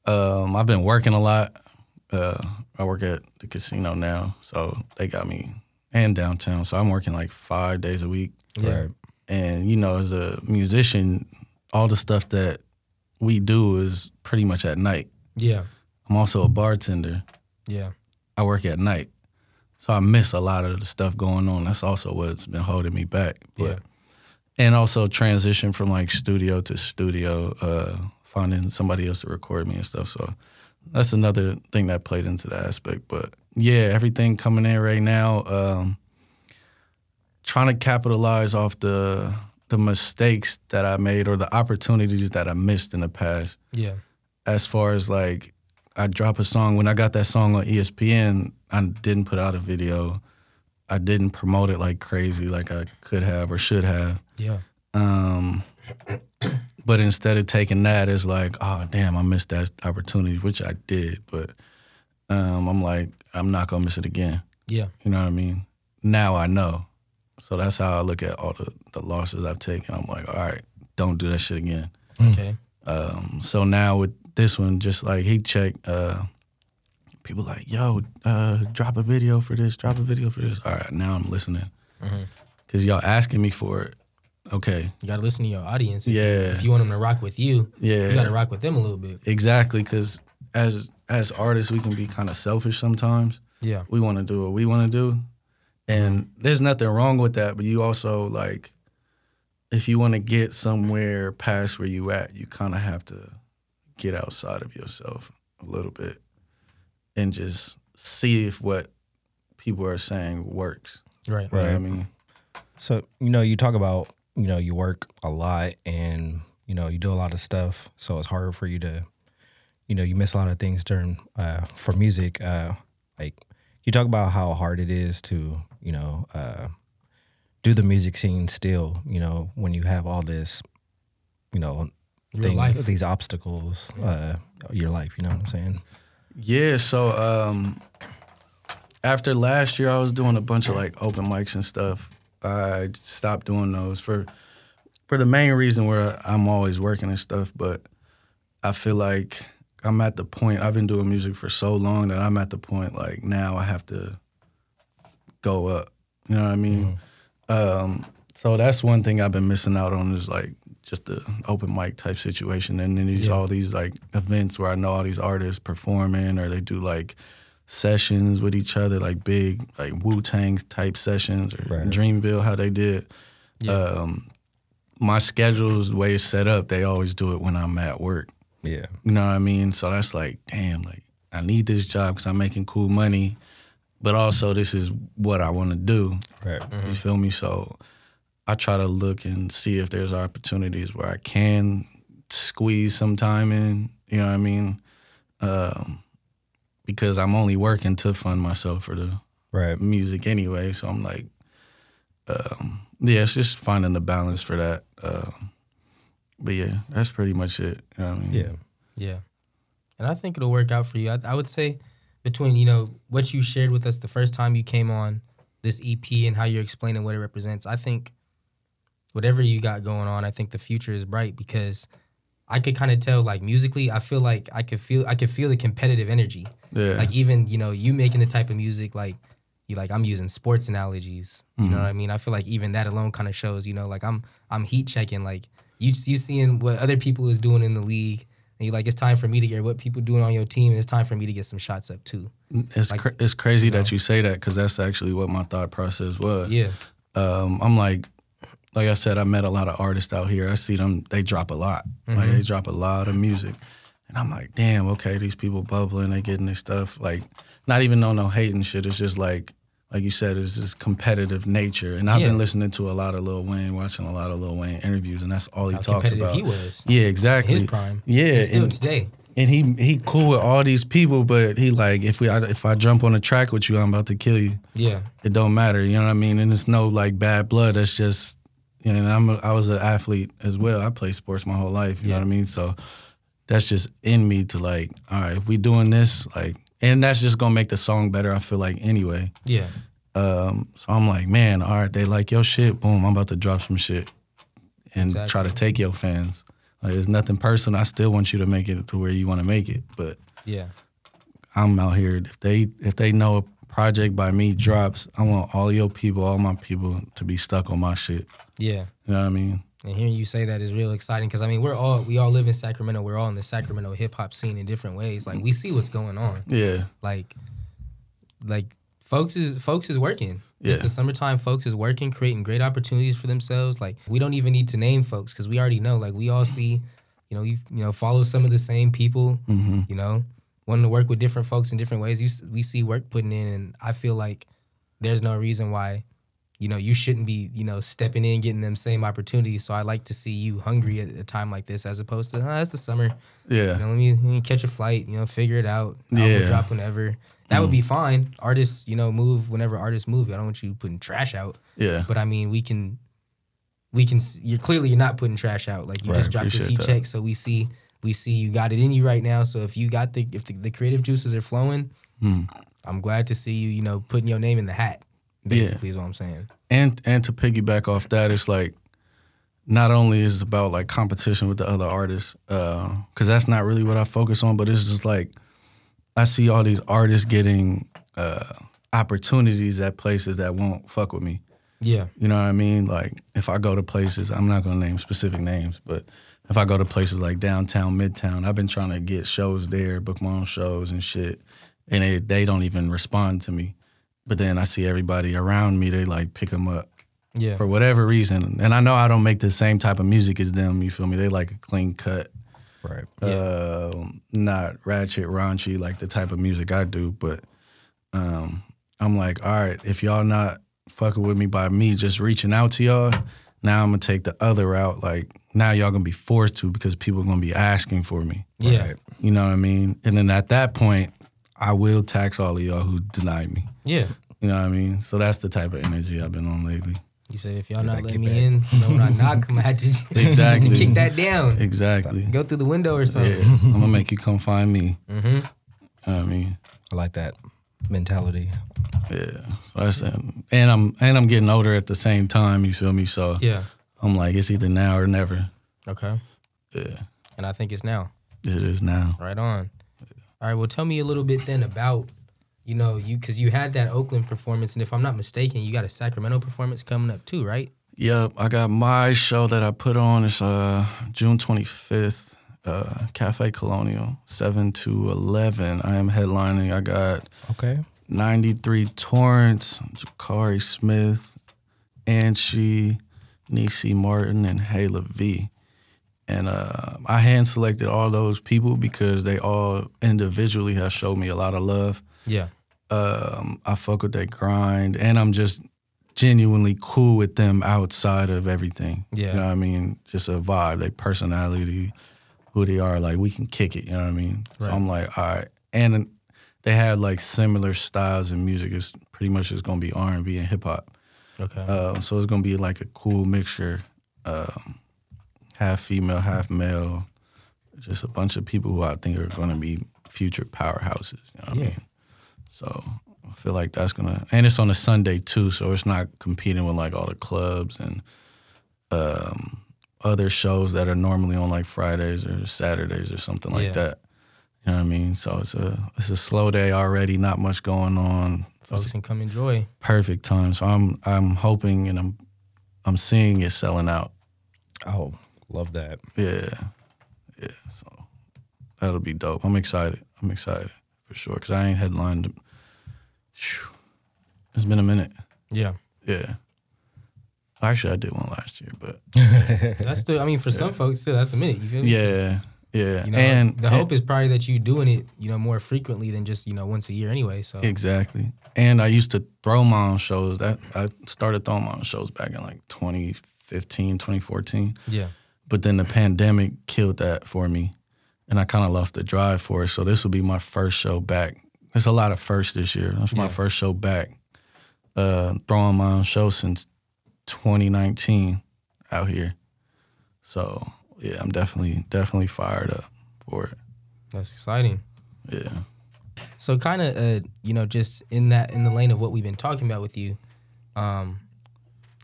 um, I've been working a lot. Uh, I work at the casino now, so they got me and downtown. So I'm working like five days a week. yeah, Right. And you know, as a musician, all the stuff that we do is pretty much at night. yeah, I'm also a bartender. yeah, I work at night. So I miss a lot of the stuff going on. That's also what's been holding me back. But Yeah. and also transition from like studio to studio, uh, finding somebody else to record me and stuff. So that's another thing that played into that aspect. But yeah, everything coming in right now, um, trying to capitalize off the the mistakes that I made or the opportunities that I missed in the past yeah, as far as like I drop a song when I got that song on ESPN, I didn't put out a video. I didn't promote it like crazy like I could have or should have. yeah, Um, but instead of taking that as like, oh damn, I missed that opportunity, which I did. But um, I'm like, I'm not gonna miss it again. yeah, You know what I mean? Now I know. So that's how I look at all the, the losses I've taken. I'm like, all right, don't do that shit again. okay, Um, so now with this one, just like Heat Check, uh, people like, yo, uh, drop a video for this, drop a video for this. All right, now I'm listening. Mm-hmm. Cause y'all asking me for it. Okay, you gotta listen to your audience. If you- Yeah. if you want them to rock with you, yeah, you gotta rock with them a little bit. exactly. Cause as as artists, we can be kind of selfish sometimes. Yeah, We want to do what we want to do, and there's nothing wrong with that. But you also like, if you want to get somewhere past where you at, you kind of have to get outside of yourself a little bit and just see if what people are saying works. right, You know I mean, So, you know, you talk about, you know, you work a lot and, you know, you do a lot of stuff. So it's harder for you to, you know, you miss a lot of things during, uh, for music. Uh, like, you talk about how hard it is to, you know, uh, do the music scene still, you know, when you have all this, you know, Your thing, life. these obstacles, uh, your life, you know what I'm saying? Yeah, so um after last year I was doing a bunch of like open mics and stuff. I stopped doing those for for the main reason where I'm always working and stuff, but I feel like I'm at the point. I've been doing music for so long that I'm at the point like now I have to go up. You know what I mean? Um, so that's one thing I've been missing out on is like just the open mic type situation, and then these Yeah. all these like events where I know all these artists performing or they do like sessions with each other, like big like Wu Tang type sessions or Right. Dreamville, how they did. Yeah. Um, my schedule's the way it's set up. They always do it when I'm at work. Yeah. You know what I mean? So that's like, damn, like I need this job because I'm making cool money, but also this is what I want to do. Right. You feel me? So I try to look and see if there's opportunities where I can squeeze some time in. You know what I mean? Um, because I'm only working to fund myself for the Right. music anyway. So I'm like, um, yeah, it's just finding the balance for that. Um, but yeah, that's pretty much it. You know what I mean? Yeah. Yeah. And I think it'll work out for you. I, I would say between, you know, what you shared with us the first time you came on this EP and how you're explaining what it represents, I think whatever you got going on, I think the future is bright because I could kind of tell like musically, I feel like I could feel I could feel the competitive energy. Yeah. Like even, you know, you making the type of music like you like I'm using sports analogies. You know what I mean? I feel like even that alone kind of shows, you know, like I'm I'm heat checking like you you seeing what other people is doing in the league and you like it's time for me to get what people doing on your team and it's time for me to get some shots up too. It's Like, cra- it's crazy that you say that because that's actually what my thought process was. Yeah. Um, I'm like, like I said, I met a lot of artists out here. I see them; they drop a lot. Mm-hmm. they drop a lot of music, and I'm like, damn, okay, these people bubbling, they getting their stuff. Like, not even on no hating shit. It's just like, like you said, it's just competitive nature. And I've Yeah. been listening to a lot of Lil Wayne, watching a lot of Lil Wayne interviews, and that's all he How talks about. he was. Yeah, exactly. His prime. Yeah, And still and- today. and he he cool with all these people, but he like if we I, if I jump on a track with you, I'm about to kill you. Yeah. It don't matter, you know what I mean? And it's no like bad blood. That's just. And I'm a, I was an athlete as well. I played sports my whole life. You know what I mean? So that's just in me to like, all right, if we doing this, like, and that's just gonna make the song better. I feel like anyway. Yeah. Um, so I'm like, man, all right, they like your shit. Boom, I'm about to drop some shit and try to take your fans. Like, it's nothing personal. I still want you to make it to where you want to make it, but Yeah. I'm out here. If they if they know project by me drops, I want all your people, all my people to be stuck on my shit. Yeah. You know what I mean? And hearing you say that is real exciting because I mean we're all we all live in Sacramento. We're all in the Sacramento hip hop scene in different ways. Like we see what's going on. Yeah. Like, like folks is folks is working. It's the summertime. Folks is working, creating great opportunities for themselves. Like we don't even need to name folks because we already know. Like we all see, you know, you you know follow some of the same people. Mm-hmm. You know, wanting to work with different folks in different ways. You we see work putting in, and I feel like there's no reason why. You know, you shouldn't be, you know, stepping in, getting them same opportunities. So I like to see you hungry at a time like this, as opposed to, oh, it's the summer. Yeah. You know, let me, let me catch a flight, you know, figure it out. Yeah. drop whenever. That would be mm. fine. Artists, you know, move whenever artists move. I don't want you putting trash out. Yeah. But I mean, we can, we can. You're clearly you're not putting trash out. Like you Right, just dropped your Heat Check, so we see, we see you got it in you right now. So if you got the, if the, the creative juices are flowing, Hmm. I'm glad to see you. You know, putting your name in the hat. Basically, is what I'm saying. and and to piggyback off that, it's like not only is it about like competition with the other artists, because that's not really what I focus on, but it's just like I see all these artists getting uh, opportunities at places that won't fuck with me. Yeah. You know what I mean? Like if I go to places, I'm not gonna name specific names, but if I go to places like downtown, midtown, I've been trying to get shows there, book my own shows and shit, and they they don't even respond to me. But then I see everybody around me, they like pick them up Yeah. for whatever reason, and I know I don't make the same type of music as them. You feel me? They like a clean cut, Right. uh, not ratchet, raunchy like the type of music I do. But um, I'm like, all right, if y'all not fucking with me by me just reaching out to y'all, now I'm gonna take the other route. Like now y'all gonna be forced to because people gonna be asking for me. Yeah. Right. You know what I mean? And then at that point, I will tax all of y'all who denied me. Yeah. You know what I mean? So that's the type of energy I've been on lately. You said if y'all not back, letting get me in, you know, when I knock, I'm gonna have to, *laughs* *laughs* Exactly. to kick that down. Exactly. Go through the window or Yeah, something. I'm gonna make you come find me. Mm-hmm. You know what I mean, I like that mentality. yeah. So that's it. And I'm and I'm getting older at the same time. You feel me? So Yeah. I'm like, it's either now or never. Okay. Yeah. And I think it's now. It is now. Right on. All right. Well, tell me a little bit then about, you know, you because you had that Oakland performance, and if I'm not mistaken, you got a Sacramento performance coming up too, right? Yep, I got my show that I put on. It's uh, June 25th, uh, Cafe Colonial, 7 to 11. I am headlining. I got Okay. 93 Torrance, Jakari Smith, Anchi, Nisi Martin, and Hayla V. And uh, I hand selected all those people because they all individually have showed me a lot of love. Yeah. Um, I fuck with their grind, and I'm just genuinely cool with them outside of everything. Yeah. You know what I mean? Just a vibe, their personality, who they are. Like, we can kick it, you know what I mean? So I'm like, all right. And they had like similar styles in music. It's pretty much just gonna be R&B and hip hop. Okay. Uh, so it's gonna be like a cool mixture, um, half female, half male. Just a bunch of people who I think are gonna be future powerhouses. You know what I mean? So I feel like that's gonna, and it's on a Sunday too, so it's not competing with like all the clubs and um, other shows that are normally on like Fridays or Saturdays or something like Yeah. that. You know what I mean? So it's a it's a slow day already, not much going on. Folks can come enjoy. Perfect time. So I'm I'm hoping and I'm I'm seeing it selling out. Oh, love that. Yeah, yeah. So that'll be dope. I'm excited. I'm excited for sure because I ain't headlined. Phew. It's been a minute. Yeah. Yeah. Actually, I did one last year, but *laughs* That's still. I mean, for some folks, still that's a minute. You feel me? 'Cause, yeah, yeah. You know, and the hope is probably that you doing it, you know, more frequently than just you know once a year anyway. So Exactly. And I used to throw my own shows. That I started throwing my own shows back in like 2015, 2014. yeah, But then the pandemic killed that for me. And I kind of lost the drive for it. So this will be my first show back. It's a lot of firsts this year. That's my Yeah. first show back. Uh, throwing my own show since 2019 out here. So yeah, I'm definitely definitely fired up for it. that's exciting. Yeah. So kind of, uh, you know, just in that in the lane of what we've been talking about with you, um,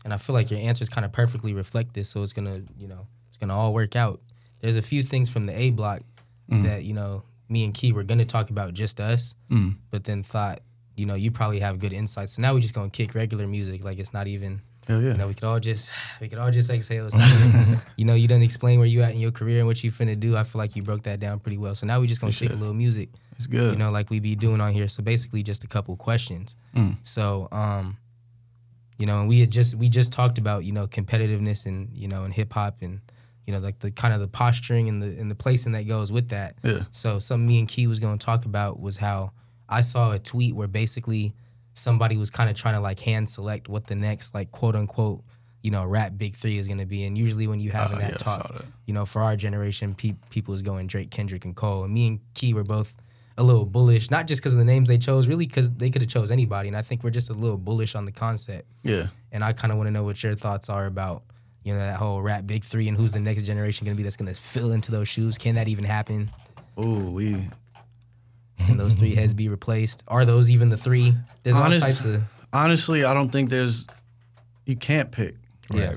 and I feel like your answers kind of perfectly reflect this. So it's gonna, you know, it's gonna all work out. There's a few things from the A block that you know me and Key were gonna talk about just us, but then thought, you know, you probably have good insights. So now we're just gonna kick regular music, like it's not even. Hell yeah. You know, we could all just *sighs* we could all just exhale. It's not even, you know, you done explain where you at in your career and what you finna do. I feel like you broke that down pretty well. So now we just gonna shake a little music It's good. you know, like we be doing on here. So basically, just a couple questions. Mm. So, um, you know, and we had just we just talked about you know competitiveness and you know and hip hop and you know like the kind of the posturing and the and the placing that goes with that. Yeah. So something me and Key was to talk about was how I saw a tweet where basically somebody was kind of trying to like hand select what the next like quote unquote you know rap big three is going to be. And usually when you have Oh, that yeah, talk, that. you know, for our generation, pe- people is going Drake, Kendrick, and Cole. And me and Key were both a little bullish, not just because of the names they chose, really because they could have chose anybody. And I think we're just a little bullish on the concept. Yeah. And I kind of want to know what your thoughts are about, you know, that whole rap big three and who's the next generation going to be that's going to fill into those shoes. Can that even happen? Ooh, we Can those three heads be *laughs* replaced? Are those even the three? There's all Honest- types of honestly, I don't think there's you can't pick. yeah,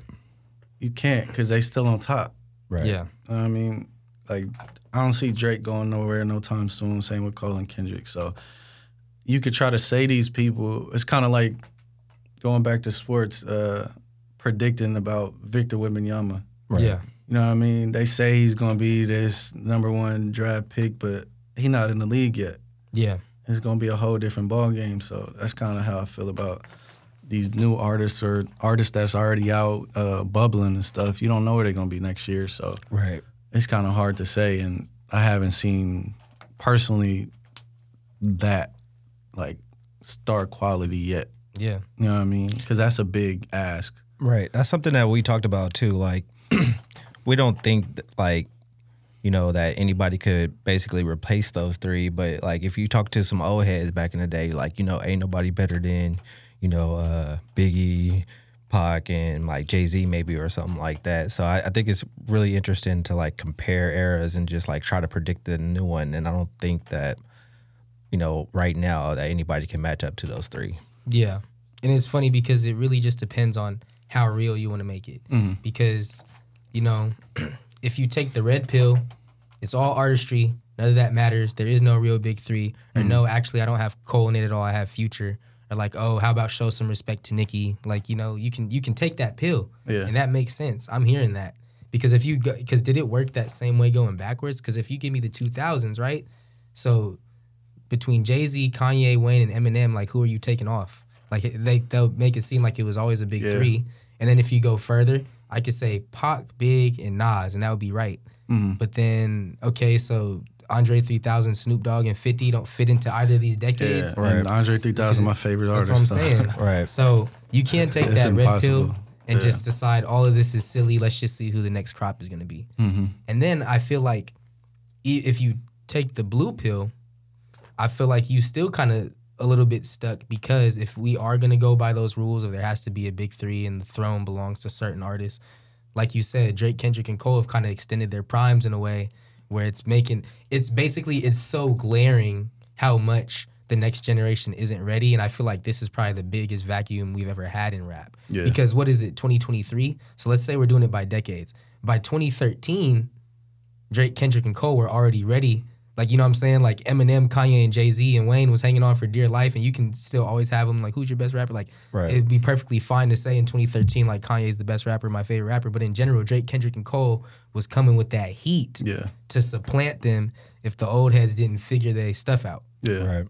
You can't because they still on top. Right. yeah, I mean, like I don't see Drake going nowhere no time soon. Same with Cole and Kendrick. So you could try to say these people. It's kind of like going back to sports, uh, predicting about Victor Wembanyama. Right. yeah, You know what I mean? They say he's going to be this number one draft pick, but he's not in the league yet. yeah, It's going to be a whole different ball game. So that's kind of how I feel about these new artists or artists that's already out uh, bubbling and stuff. You don't know where they're going to be next year. So Right. it's kind of hard to say, and I haven't seen personally that like star quality yet. yeah, You know what I mean? Because that's a big ask. Right. That's something that we talked about too. Like, *clears throat* we don't think that, like, you know, that anybody could basically replace those three. But like, if you talk to some old heads back in the day, like, you know, ain't nobody better than, you know, uh, Biggie, Pac, and like Jay Z maybe or something like that. So I, I think it's really interesting to like compare eras and just like try to predict the new one. And I don't think that, you know, right now that anybody can match up to those three. Yeah. And it's funny because it really just depends on how real you want to make it. Because, you know, *clears throat* if you take the red pill It's all artistry. None of that matters. There is no real big three. Or mm-hmm. no, actually, I don't have Cole in it at all. I have Future. Or like, oh, how about show some respect to Nicki? Like, you know, you can you can take that pill, Yeah. and that makes sense. I'm hearing that because if you because did it work that same way going backwards? Because if you give me the 2000s, right? So between Jay Z, Kanye, Wayne, and Eminem, like who are you taking off? Like they they'll make it seem like it was always a big Yeah. three, and then if you go further, I could say Pac, Big, and Nas, and that would be right. Mm-hmm. But then okay, so Andre 3000, Snoop Dogg, and 50 don't fit into either of these Yeah, decades. and Andre 3000, my favorite artist. That's artist. what I'm saying. *laughs* Right. So you can't take It's that red pill and Yeah. just decide all of this is silly. Let's just see who the next crop is going to be. Mm-hmm. And then I feel like if you take the blue pill, I feel like you still kind of a little bit stuck because if we are going to go by those rules of there has to be a big three and the throne belongs to certain artists, like you said, Drake, Kendrick, and Cole have kind of extended their primes in a way where it's making it's basically it's so glaring how much the next generation isn't ready, and I feel like this is probably the biggest vacuum we've ever had in rap. Yeah. Because what is it, 2023? So let's say we're doing it by decades. By 2013, Drake, Kendrick, and Cole were already ready. Like, you know what I'm saying? Like Eminem, Kanye, and Jay Z and Wayne was hanging on for dear life, and you can still always have them. Like, who's your best rapper? Like, Right. it'd be perfectly fine to say in 2013, like, Kanye's the best rapper, my favorite rapper. But in general, Drake, Kendrick, and Cole was coming with that heat Yeah. to supplant them if the old heads didn't figure their stuff out. Yeah. Right.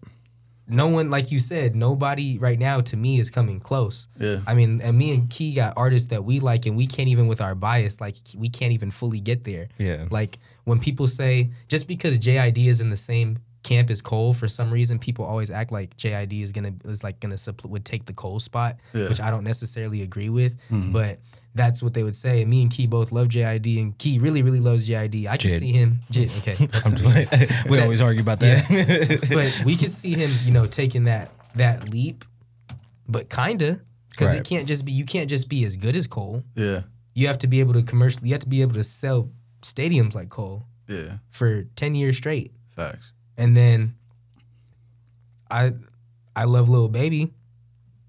No one, like you said, nobody right now to me is coming close. Yeah. I mean, and me and Key got artists that we like, and we can't even with our bias, like we can't even fully get there. Yeah. Like when people say just because JID is in the same camp is Cole, for some reason people always act like JID is gonna is like gonna suppl- would take the Cole spot, Yeah. which I don't necessarily agree with, mm-hmm. but. That's what they would say. Me and Key both love JID, and Key really, really loves JID. I can Jid. see him. Jid, okay, *laughs* I'm just like, *laughs* we always argue about that. *laughs* but we could see him, you know, taking that that leap, but kinda because it can't just be you can't just be as good as Cole. Yeah. You have to be able to commercially. You have to be able to sell stadiums like Cole Yeah. for ten years straight, Facts. And then I I love Lil Baby,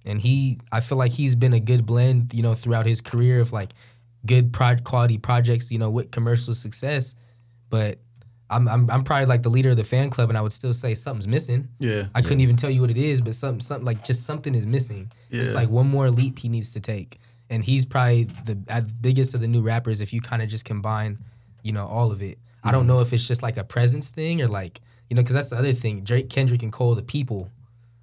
and he I feel like he's been a good blend, you know, throughout his career of like good pro- quality projects, you know, with commercial success, but. I'm, I'm, I'm probably like the leader of the fan club, and I would still say something's missing. Yeah. I couldn't even tell you what it is, but something, something like just something is missing. Yeah. It's like one more leap he needs to take, and he's probably the biggest of the new rappers. If you kind of just combine, you know, all of it. I Mm-hmm. don't know if it's just like a presence thing or like you know, because that's the other thing. Drake, Kendrick, and Cole, the people.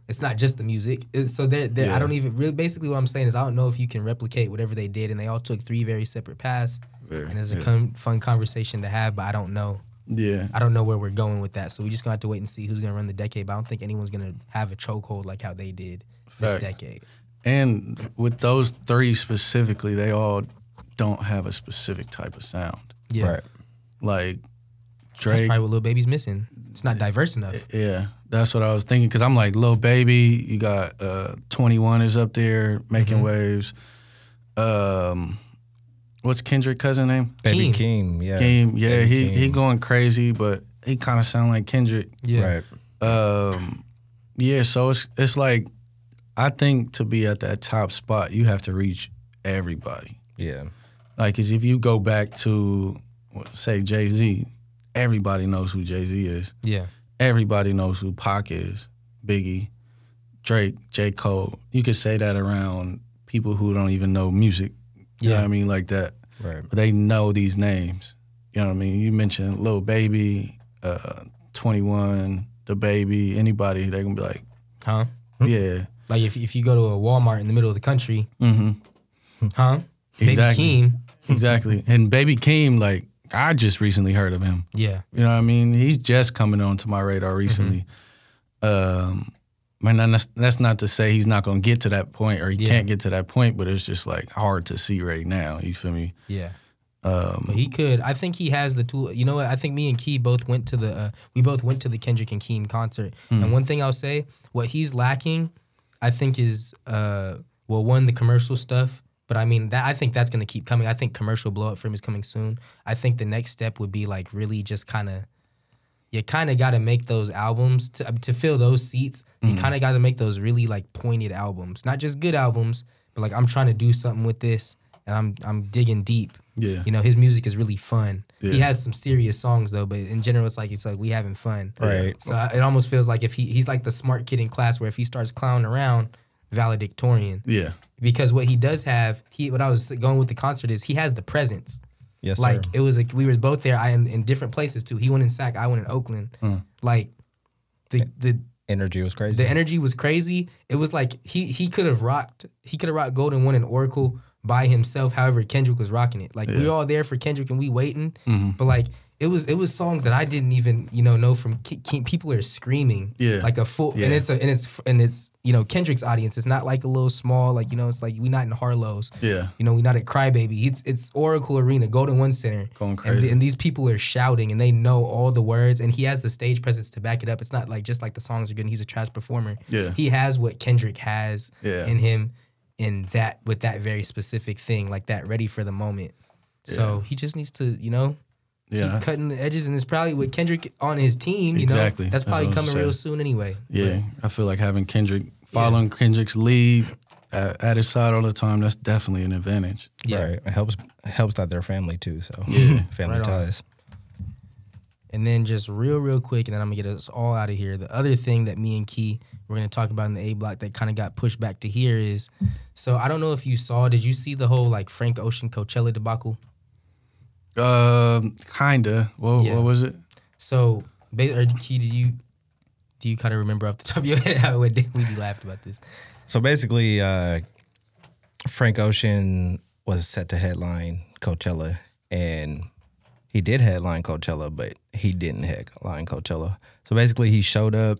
It's not just the music. It's- so they're, they're, I don't even really. Basically, what I'm saying is I don't know if you can replicate whatever they did, and they all took three very separate paths. Very, and it's a yeah. con- fun conversation to have, but I don't know. Yeah. I don't know where we're going with that. So we just gonna have to wait and see who's gonna run the decade. But I don't think anyone's gonna have a chokehold like how they did this decade. And with those three specifically, they all don't have a specific type of sound. Yeah, Right. Like that's probably what Lil Baby's missing. It's not diverse enough. yeah, that's what I was thinking. Cause I'm like, Lil Baby, you got uh, 21 is up there making Mm-hmm. waves. Um, what's Kendrick cousin name? Baby Keem. Keem. Yeah. Game. Yeah, Baby he he going crazy, but he kind of sound like Kendrick. Yeah, Right. Um, yeah, so it's it's like I think to be at that top spot, you have to reach everybody. Yeah. Like, 'cause if you go back to say Jay Z, everybody knows who Jay Z is. yeah, Everybody knows who Pac is, Biggie, Drake, J Cole. You could say that around people who don't even know music. You know Yeah. what I mean, like that. Right. But they know these names. You know what I mean? You mentioned Lil Baby, uh, Twenty One, the Baby, anybody. they're gonna be like, huh? yeah. Like if if you go to a Walmart in the middle of the country, Mm-hmm. huh? Exactly. Baby Keem, Exactly. and Baby Keem, like, I just recently heard of him. yeah, You know what I mean? He's just coming onto my radar recently. Um, man, that's that's not to say he's not gonna get to that point or he Yeah. can't get to that point, but it's just like hard to see right now. You feel me? yeah. Um, he could. I think he has the tool. You know what? I think me and Key both went to the. Uh, we both went to the Kendrick and Keem concert. And one thing I'll say, what he's lacking, I think is uh, well, one the commercial stuff. But I mean that I think that's gonna keep coming. I think commercial blow up for him is coming soon. I think the next step would be like really just kind of. You kind of got to make those albums to um, to fill those seats. You mm-hmm. kind of got to make those really like pointed albums, not just good albums, but like I'm trying to do something with this, and I'm I'm digging deep. yeah. You know, his music is really fun. Yeah. He has some serious songs though, but in general, it's like it's like we having fun. Right. So I- it almost feels like if he he's like the smart kid in class, where if he starts clowning around, valedictorian. Yeah. Because what he does have, he what I was going with the concert is he has the presence. Yes, like sir. it was like we were both there. I in, in different places too. He went in Sac, I went in Oakland. Like the the Energy was crazy. the energy was crazy. It was like he he could have rocked. He could have rocked Golden One and Oracle by himself. However, Kendrick was rocking it. Like we were all there for Kendrick and we waiting. Mm-hmm. But like it was it was songs that I didn't even you know know from Ke- Ke- people are screaming. Yeah. Like a full and it's a and it's and it's you know Kendrick's audience. It's not like a little small like you know it's like we not in Harlow's. Yeah. You know, we not at Crybaby. It's it's Oracle Arena, Golden One Center. Going And, crazy. the- and these people are shouting and they know all the words and he has the stage presence to back it up. It's not like just like the songs are good and he's a trash performer. Yeah. He has what Kendrick has Yeah. in him in that with that very specific thing, like that ready for the moment. So he just needs to, you know, Yeah. keep cutting the edges and it's probably with Kendrick on his team, you Exactly. know. That's That's probably what I'm coming real soon anyway. Yeah. I feel like having Kendrick following Kendrick's lead at, at his side all the time, that's definitely an advantage. Yeah. Right. It helps it helps that they're family too. So Yeah. *laughs* family Right on. ties. And then just real, real quick, and then I'm gonna get us all out of here. The other thing that me and Key we're gonna talk about in the A block that kind of got pushed back to here is, so I don't know if you saw. Did you see the whole like Frank Ocean Coachella debacle? Um, kinda. What, Yeah. what was it? So, ba- or Key, do you do you kind of remember off the top of your *laughs* head how it did? We be laughing about this. So basically, uh, Frank Ocean was set to headline Coachella, and he did headline Coachella, but he didn't headline Coachella. So basically, he showed up,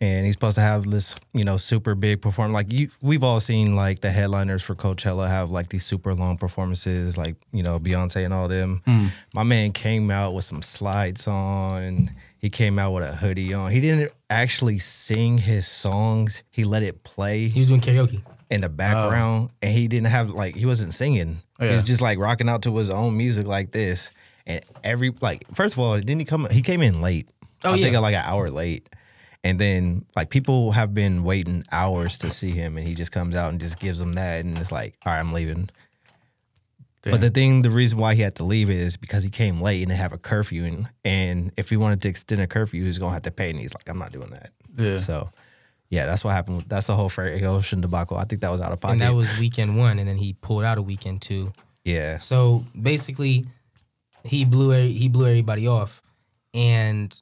and he's supposed to have this, you know, super big perform. Like you, we've all seen like the headliners for Coachella have like these super long performances, like you know Beyonce and all them. Hmm. My man came out with some slides on. He came out with a hoodie on. He didn't actually sing his songs. He let it play He was doing karaoke. in the background oh. and he didn't have like he wasn't singing. He Yeah. was just like rocking out to his own music like this. And every like first of all, didn't he come he came in late. Oh, I think like an hour late. And then like people have been waiting hours to see him and he just comes out and just gives them that and it's like, all right, I'm leaving. But the thing, the reason why he had to leave is because he came late and they have a curfew, and, and if he wanted to extend a curfew, he's gonna have to pay, and he's like, I'm not doing that. Yeah. So, yeah, that's what happened. That's the whole Frank Ocean debacle. I think that was out of pocket. And that was weekend one, and then he pulled out a weekend two. yeah, So basically, he blew he blew everybody off, and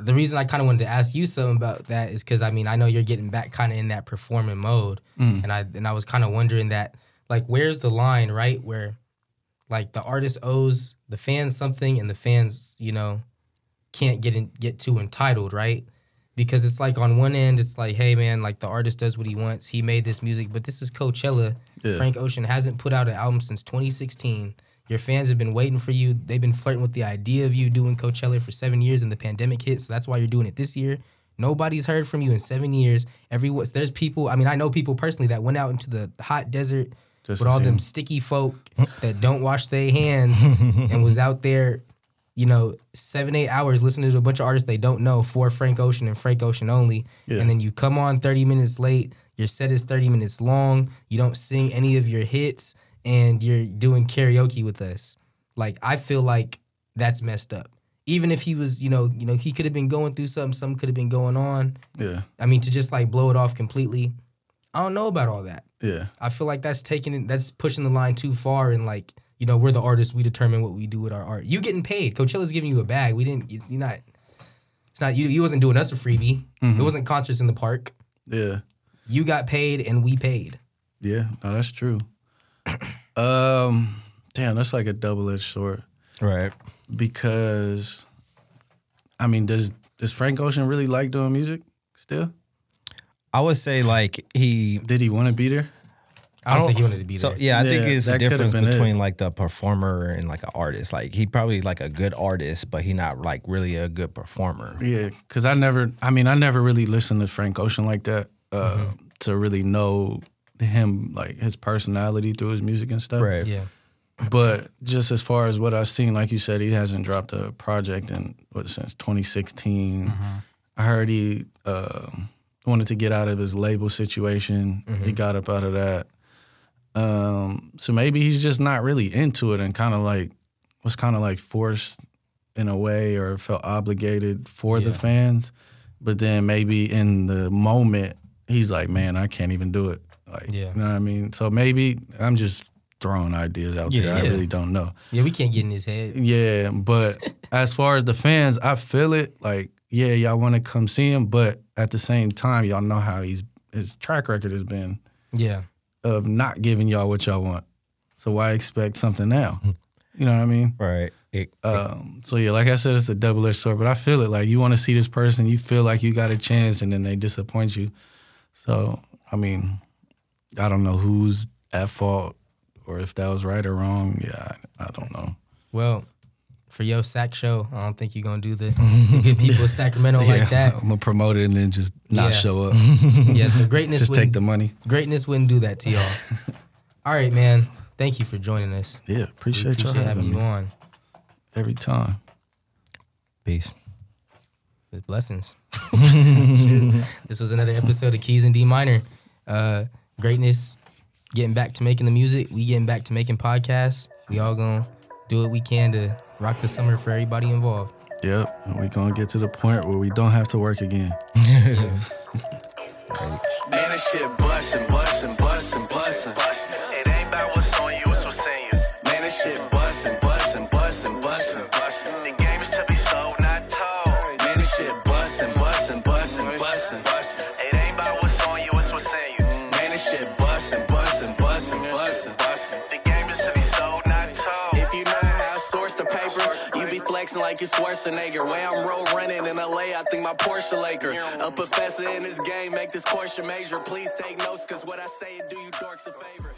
the reason I kind of wanted to ask you something about that is because I mean I know you're getting back kind of in that performing mode, mm. and I and I was kind of wondering that like where's the line right where like the artist owes the fans something and the fans you know can't get in, get too entitled right? Because it's like on one end it's like hey man like the artist does what he wants. He made this music but this is Coachella. Yeah. Frank Ocean hasn't put out an album since 2016 your fans have been waiting for you. They've been flirting with the idea of you doing Coachella for 7 years and the pandemic hit so that's why you're doing it this year. Nobody's heard from you in 7 years. Everyone there's people I mean I know people personally that went out into the hot desert Just with all them sticky folk that don't wash their hands and was out there you know, seven, eight hours listening to a bunch of artists they don't know for Frank Ocean and Frank Ocean only. Yeah. And then you come on 30 minutes late, your set is 30 minutes long, you don't sing any of your hits, and you're doing karaoke with us. Like, I feel like that's messed up. Even if he was, you know, you know, he could have been going through something, something could have been going on. Yeah. I mean, to just like blow it off completely, I don't know about all that. Yeah. I feel like that's taking it, that's pushing the line too far and like, you know, we're the artists, we determine what we do with our art. You getting paid. Coachella's giving you a bag. We didn't it's you're not it's not you you wasn't doing us a freebie. Mm-hmm. It wasn't concerts in the park. Yeah. You got paid and we paid. Yeah. No, that's true. *clears throat* Um, damn, that's like a double edged sword right. because, I mean, does does Frank Ocean really like doing music still? I would say like he. Did he want to be there? I don't, think he wanted to be there. So there. yeah, I think it's the that difference been it. between like the performer and like an artist. Like he probably like a good artist, but he not like really a good performer. Yeah, because I never, I mean, I never really listened to Frank Ocean like that uh, to really know him, like his personality through his music and stuff. Right. Yeah. But just as far as what I've seen, like you said, he hasn't dropped a project in what since 2016. I heard he uh, wanted to get out of his label situation. He got up out of that. Um, so maybe he's just not really into it and kind of like was kind of like forced in a way or felt obligated for the fans. But then maybe in the moment, he's like, man, I can't even do it. Like, Yeah. you know what I mean? So maybe I'm just throwing ideas out Yeah, there. I yeah. really don't know. Yeah, we can't get in his head. Yeah, but *laughs* as far as the fans, I feel it. Like, yeah, y'all want to come see him, but at the same time, y'all know how he's his track record has been Yeah. of not giving y'all what y'all want. So why expect something now? You know what I mean? Right. It, Um, so yeah, like I said, it's a double edged sword. But I feel it. Like you want to see this person, you feel like you got a chance, and then they disappoint you. So I mean, I don't know who's at fault or if that was right or wrong. Yeah, I, I don't know. Well, for your Sac show, I don't think you're gonna do the, the good *laughs* people of Sacramento like that. I'm gonna promote it and then just not Yeah. show up. *laughs* Yeah, so Gr8tness just take the money. Gr8tness wouldn't do that to y'all. *laughs* All right, man. Thank you for joining us. Yeah, We appreciate, y'all appreciate having having you me on. every time. peace. With blessings. This was another episode of Keys 'N D Minor. Uh, Gr8tness, getting back to making the music. We getting back to making podcasts. We all gonna do what we can to rock the summer for everybody involved. Yep, and we gonna get to the point where we don't have to work again. *laughs* Man, this shit bustin', bustin', bustin', bustin'. Like you Schwarzenegger. Way I'm road running in LA, I think my Porsche Laker. A professor in this game, make this your major. Please take notes, cause what I say, do you dorks a favor.